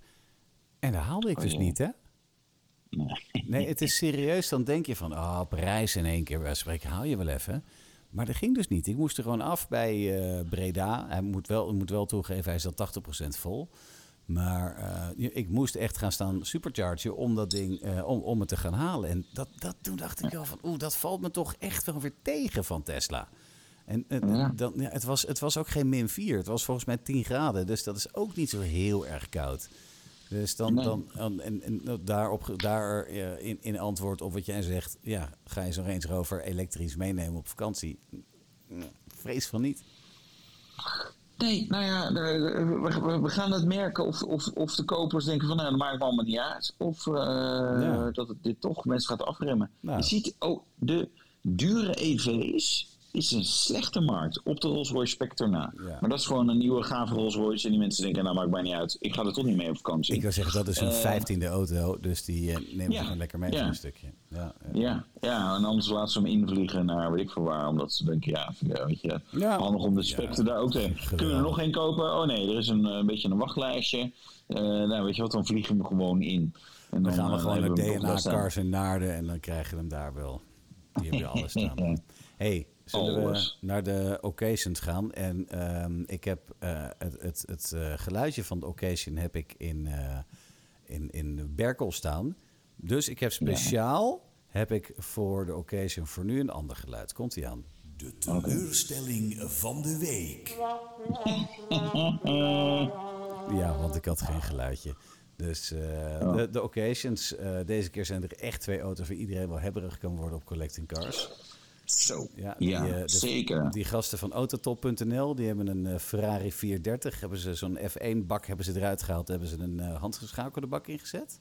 En daar haalde ik Oh, dus niet, hè? Nee. Nee, het is serieus. Dan denk je van, ah, Parijs in één keer, bij spreken haal je wel even. Maar dat ging dus niet. Ik moest er gewoon af bij eh, Breda. Hij moet wel, moet wel toegeven, hij is al 80% vol. Maar eh, ik moest echt gaan staan superchargen om dat ding, eh, om, om het te gaan halen. En dat, dat, toen dacht ik wel van, oeh, dat valt me toch echt wel weer tegen van Tesla. En Ja. dan, ja, het, was, het was ook geen min 4. Het was volgens mij 10 graden. Dus dat is ook niet zo heel erg koud. Dus dan, dan en, en, daarop, daar eh, in, in antwoord op wat jij zegt, ja, ga je zo'n Range Rover elektrisch meenemen op vakantie? Mm, Vrees van niet. Nee, nou ja, we, we- gaan het merken of, of, of de kopers denken van nou, dat maakt me allemaal niet uit. Of eh, Ja. dat het dit toch mensen gaat afremmen. Nou. Je ziet, oh, de dure EV's is een slechte markt op de Rolls-Royce Spectre na. Ja. Maar dat is gewoon een nieuwe gave Rolls-Royce en die mensen denken, nou maakt mij niet uit. Ik ga er toch niet mee op vakantie. Ik wil zeggen, dat is een Eh, vijftiende auto, dus die eh, nemen ja, ze gewoon lekker mee ja. voor een stukje. Ja, ja. Ja, en anders laten ze hem invliegen naar weet ik veel waar. Omdat ze denken, ja, weet je, Ja. handig om de Spectre daar ook te Kunnen we er nog één kopen? Oh nee, er is een, eh, beetje een wachtlijstje. Nou, weet je wat, dan vliegen we hem gewoon in. En Dan gaan we gewoon hebben naar we. DNA-cars in Naarden en dan krijg je hem daar wel. Die hebben alles staan. hey, zullen Alles. we naar de occasions gaan? En ehm, ik heb eh, het, het, het eh, geluidje van de occasion heb ik in, eh in, in Berkel staan. Dus ik heb speciaal heb ik voor de occasion voor nu een ander geluid. Komt ie aan? De teleurstelling van de week. Ja, want ik had geen geluidje. Dus eh, de, de occasions, deze keer zijn er echt twee auto's waar iedereen wel hebberig kan worden op collecting cars. Zo. Ja, die, eh, de- zeker. Die gasten van Autotop.nl, die hebben een eh, Ferrari 430. Hebben ze zo'n F1-bak hebben ze eruit gehaald. Hebben ze een eh, handgeschakelde bak ingezet.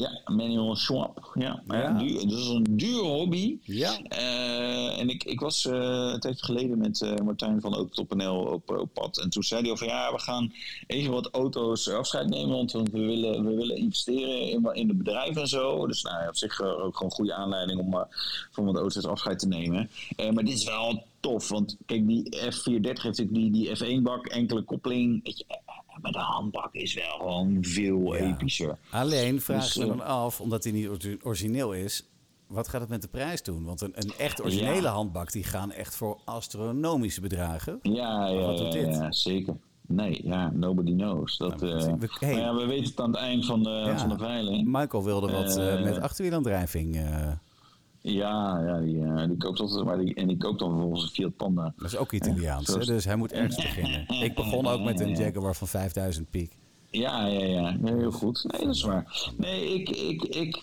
Ja, manual swap. Ja, maar ja. Ja. duur, dat is een duur hobby. Ja. Eh, en ik, ik was uh, een tijdje geleden met uh, Martijn van Autotop.nl op, op pad. En toen zei hij van ja, we gaan even wat auto's afscheid nemen. Want we willen, we willen investeren in, in het bedrijf en zo. Dus nou, op zich ook gewoon een goede aanleiding om van wat auto's afscheid te nemen. maar dit is wel tof. Want kijk, die F430 heeft natuurlijk die, die F1-bak, enkele koppeling. Weet je, maar de handbak is wel gewoon veel ja. epischer. Alleen vraag dus, je me dan af, omdat hij niet origineel is, wat gaat het met de prijs doen? Want een, een echt originele ja. handbak, die gaan echt voor astronomische bedragen. Ja, ja, wat doet dit? ja zeker. Nee, ja, nobody knows. Dat, nou, uh, we, hey. ja, we weten het aan het eind van de, van de veiling. Michael wilde wat uh, met achterwielaandrijving. Uh, ja, ja die, uh, die koopt altijd, maar die, en die koopt dan vervolgens een Fiat Panda. Dat is ook Italiaans, ja, hè? dus hij moet ergens beginnen. Ik begon ook met een Jaguar van 5000 piek. Ja, ja, ja. Nee, heel goed. Nee, dat is waar. Nee, ik, ik, ik,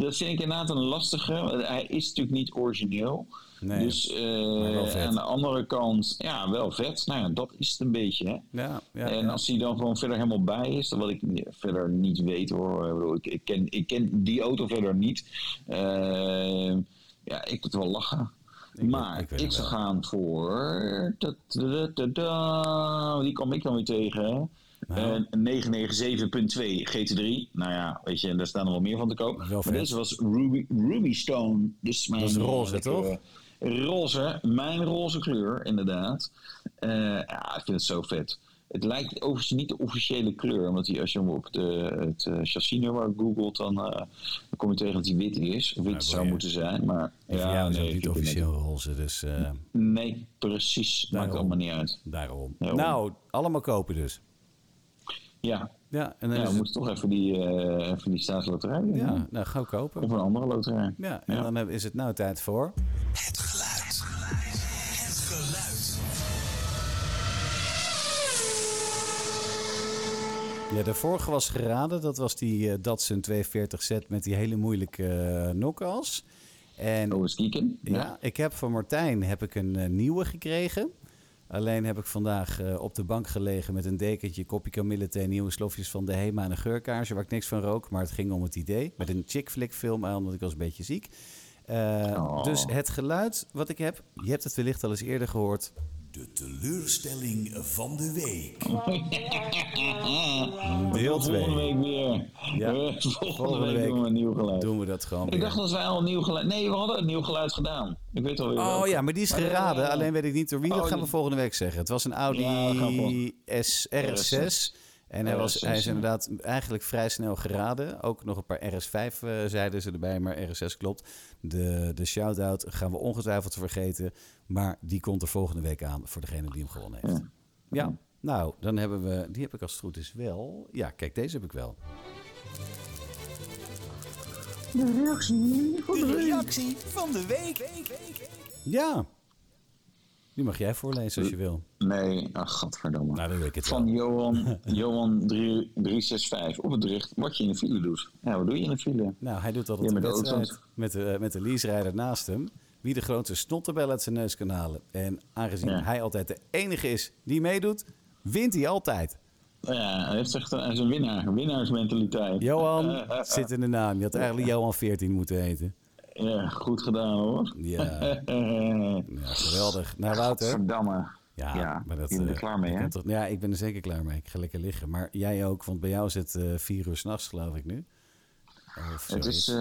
dat vind ik inderdaad een lastige. Hij is natuurlijk niet origineel. Nee, dus uh, aan de andere kant, ja, wel vet. Nou dat is het een beetje. Hè? Ja, ja, en ja. als hij dan gewoon verder helemaal bij is, wat ik verder niet weet hoor. Ik, ik, ken, ik ken die auto verder niet. Uh, ja, ik moet wel lachen. Ik maar ik, ik zou gaan voor. Da, da, da, da, die kwam ik dan weer tegen. Nou. Uh, 997.2 GT3. Nou ja, weet je, daar staan er wel meer van te koop. Maar deze was Ruby, Ruby Stone. Dus mijn, dat is roze, toch? Roze, mijn roze kleur, inderdaad. Uh, ja, ik vind het zo vet. Het lijkt overigens niet de officiële kleur, want die, als je hem op de, het uh, chassisnummer googelt, dan, uh, dan kom je tegen dat hij wit is. Wit nou, zou moeten zijn, maar ja, ja nee, niet officieel roze. Dus, nee, precies. Daarom, Maakt allemaal niet uit. Daarom. Nou, allemaal kopen dus. Ja. Ja, en dan ja, we moeten toch even die, uh, even die staatsloterij. Ja, nou, gauw kopen. Of een andere loterij. Ja, en ja. dan is het nou tijd voor... Het geluid. Het geluid. Ja, de vorige was geraden. Dat was die uh, Datsun 240Z met die hele moeilijke uh, knock-offs. En oh, kieken. Ja. ja, ik heb van Martijn heb ik een uh, nieuwe gekregen. Alleen heb ik vandaag uh, op de bank gelegen met een dekentje, kopje kamillethee, nieuwe slofjes van de Hema en een geurkaarsje waar ik niks van rook. Maar het ging om het idee. Met een chick flick film aan, want ik was een beetje ziek. Uh, oh. Dus het geluid wat ik heb, je hebt het wellicht al eens eerder gehoord. De teleurstelling van de week. Deel 2. Volgende week weer. Ja. Volgende, volgende week doen we een nieuw geluid. Doen we dat gewoon Ik weer. dacht dat wij al een nieuw geluid... Nee, we hadden een nieuw geluid gedaan. Ik weet alweer Oh welke. ja, maar die is Maar, geraden. eh, Alleen weet ik niet door wie. Dat oh, gaan we volgende week zeggen. Het was een Audi Ja, S RS6. En hij, was, RS6, hij is inderdaad eigenlijk vrij snel geraden. Ook nog een paar RS5 eh, zeiden ze erbij, maar RS6 klopt. De, de shout-out gaan we ongetwijfeld vergeten. Maar die komt er volgende week aan voor degene die hem gewonnen heeft. Ja. Ja, nou, dan hebben we... Die heb ik als het goed is wel. Ja, kijk, deze heb ik wel. De reactie van de week. Ja. Die mag jij voorlezen als je wil. Nee, ach, godverdomme. Nou, dan weet ik het Van wel. Johan, Johan 3, 365 op het bericht wat je in de file doet. Ja, wat doe je in de file? Nou, hij doet altijd Ja, de wedstrijd met de, met de leaserijder naast hem. Wie de grootste snotterbel uit zijn neus kan halen. En aangezien Ja. hij altijd de enige is die meedoet, wint hij altijd. Ja, hij, heeft echt, hij is een winnaar, een winnaarsmentaliteit. Johan Eh, eh, eh, zit in de naam. Je had eigenlijk Johan 14 moeten heten. Ja, goed gedaan hoor. Ja, ja geweldig. Nou, Wouter. Verdamme. Ja, Ja, maar dat, je bent er eh, klaar mee, hè? ja, ik ben er zeker klaar mee. Ik ga lekker liggen. Maar jij ook, want bij jou is het eh, vier uur s'nachts, geloof ik nu. Of Het is eh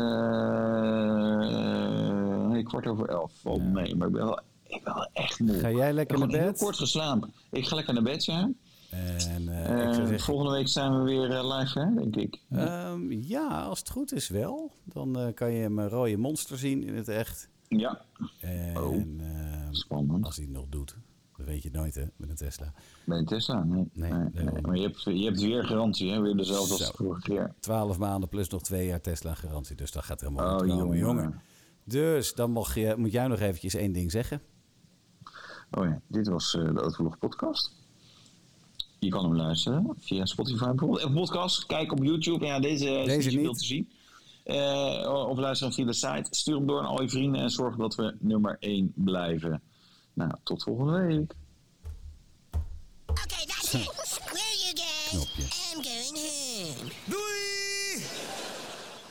nee, kwart over elf. Ja. mee, maar ik ben wel, ik ben wel echt moe. Ga jij lekker ik naar heb heel bed? kort geslapen. Ik ga lekker naar bed, ja. En eh, ik Eh, zeggen, volgende week zijn we weer eh, live, hè, denk ik. Ehm, ja, als het goed is wel. Dan kan je mijn rode monster zien in het echt. Ja, En Oh. ehm, spannend. als hij het nog doet. Dat weet je nooit hè, met een Tesla. Bij een Tesla? Nee. Nee, nee, daarom. nee. Maar je hebt, je hebt weer garantie, hè? Weer dezelfde als de vorige keer. 12 maanden plus nog twee jaar Tesla garantie. Dus dat gaat helemaal Oh, komen, jongen, jongen. Dus dan mag je, moet jij nog eventjes één ding zeggen. Oh ja, dit was de Autovlog podcast. Je kan hem luisteren via Spotify bijvoorbeeld. En podcast, kijk op YouTube. Ja, deze, is Deze niet niet. te zien. Eh, of luister via de site. Stuur hem door aan al je vrienden en zorg dat we nummer 1 blijven. Nou, tot volgende week. Okay, that's it. Where you guys? Knopje. I'm going home. Doei!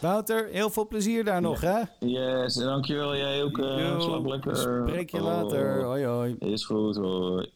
Wouter, heel veel plezier daar nog, hè? Yes, en dankjewel. Jij ook. Uh, slaap lekker. Spreek je later. Hoi, hoi. Is goed, hoi.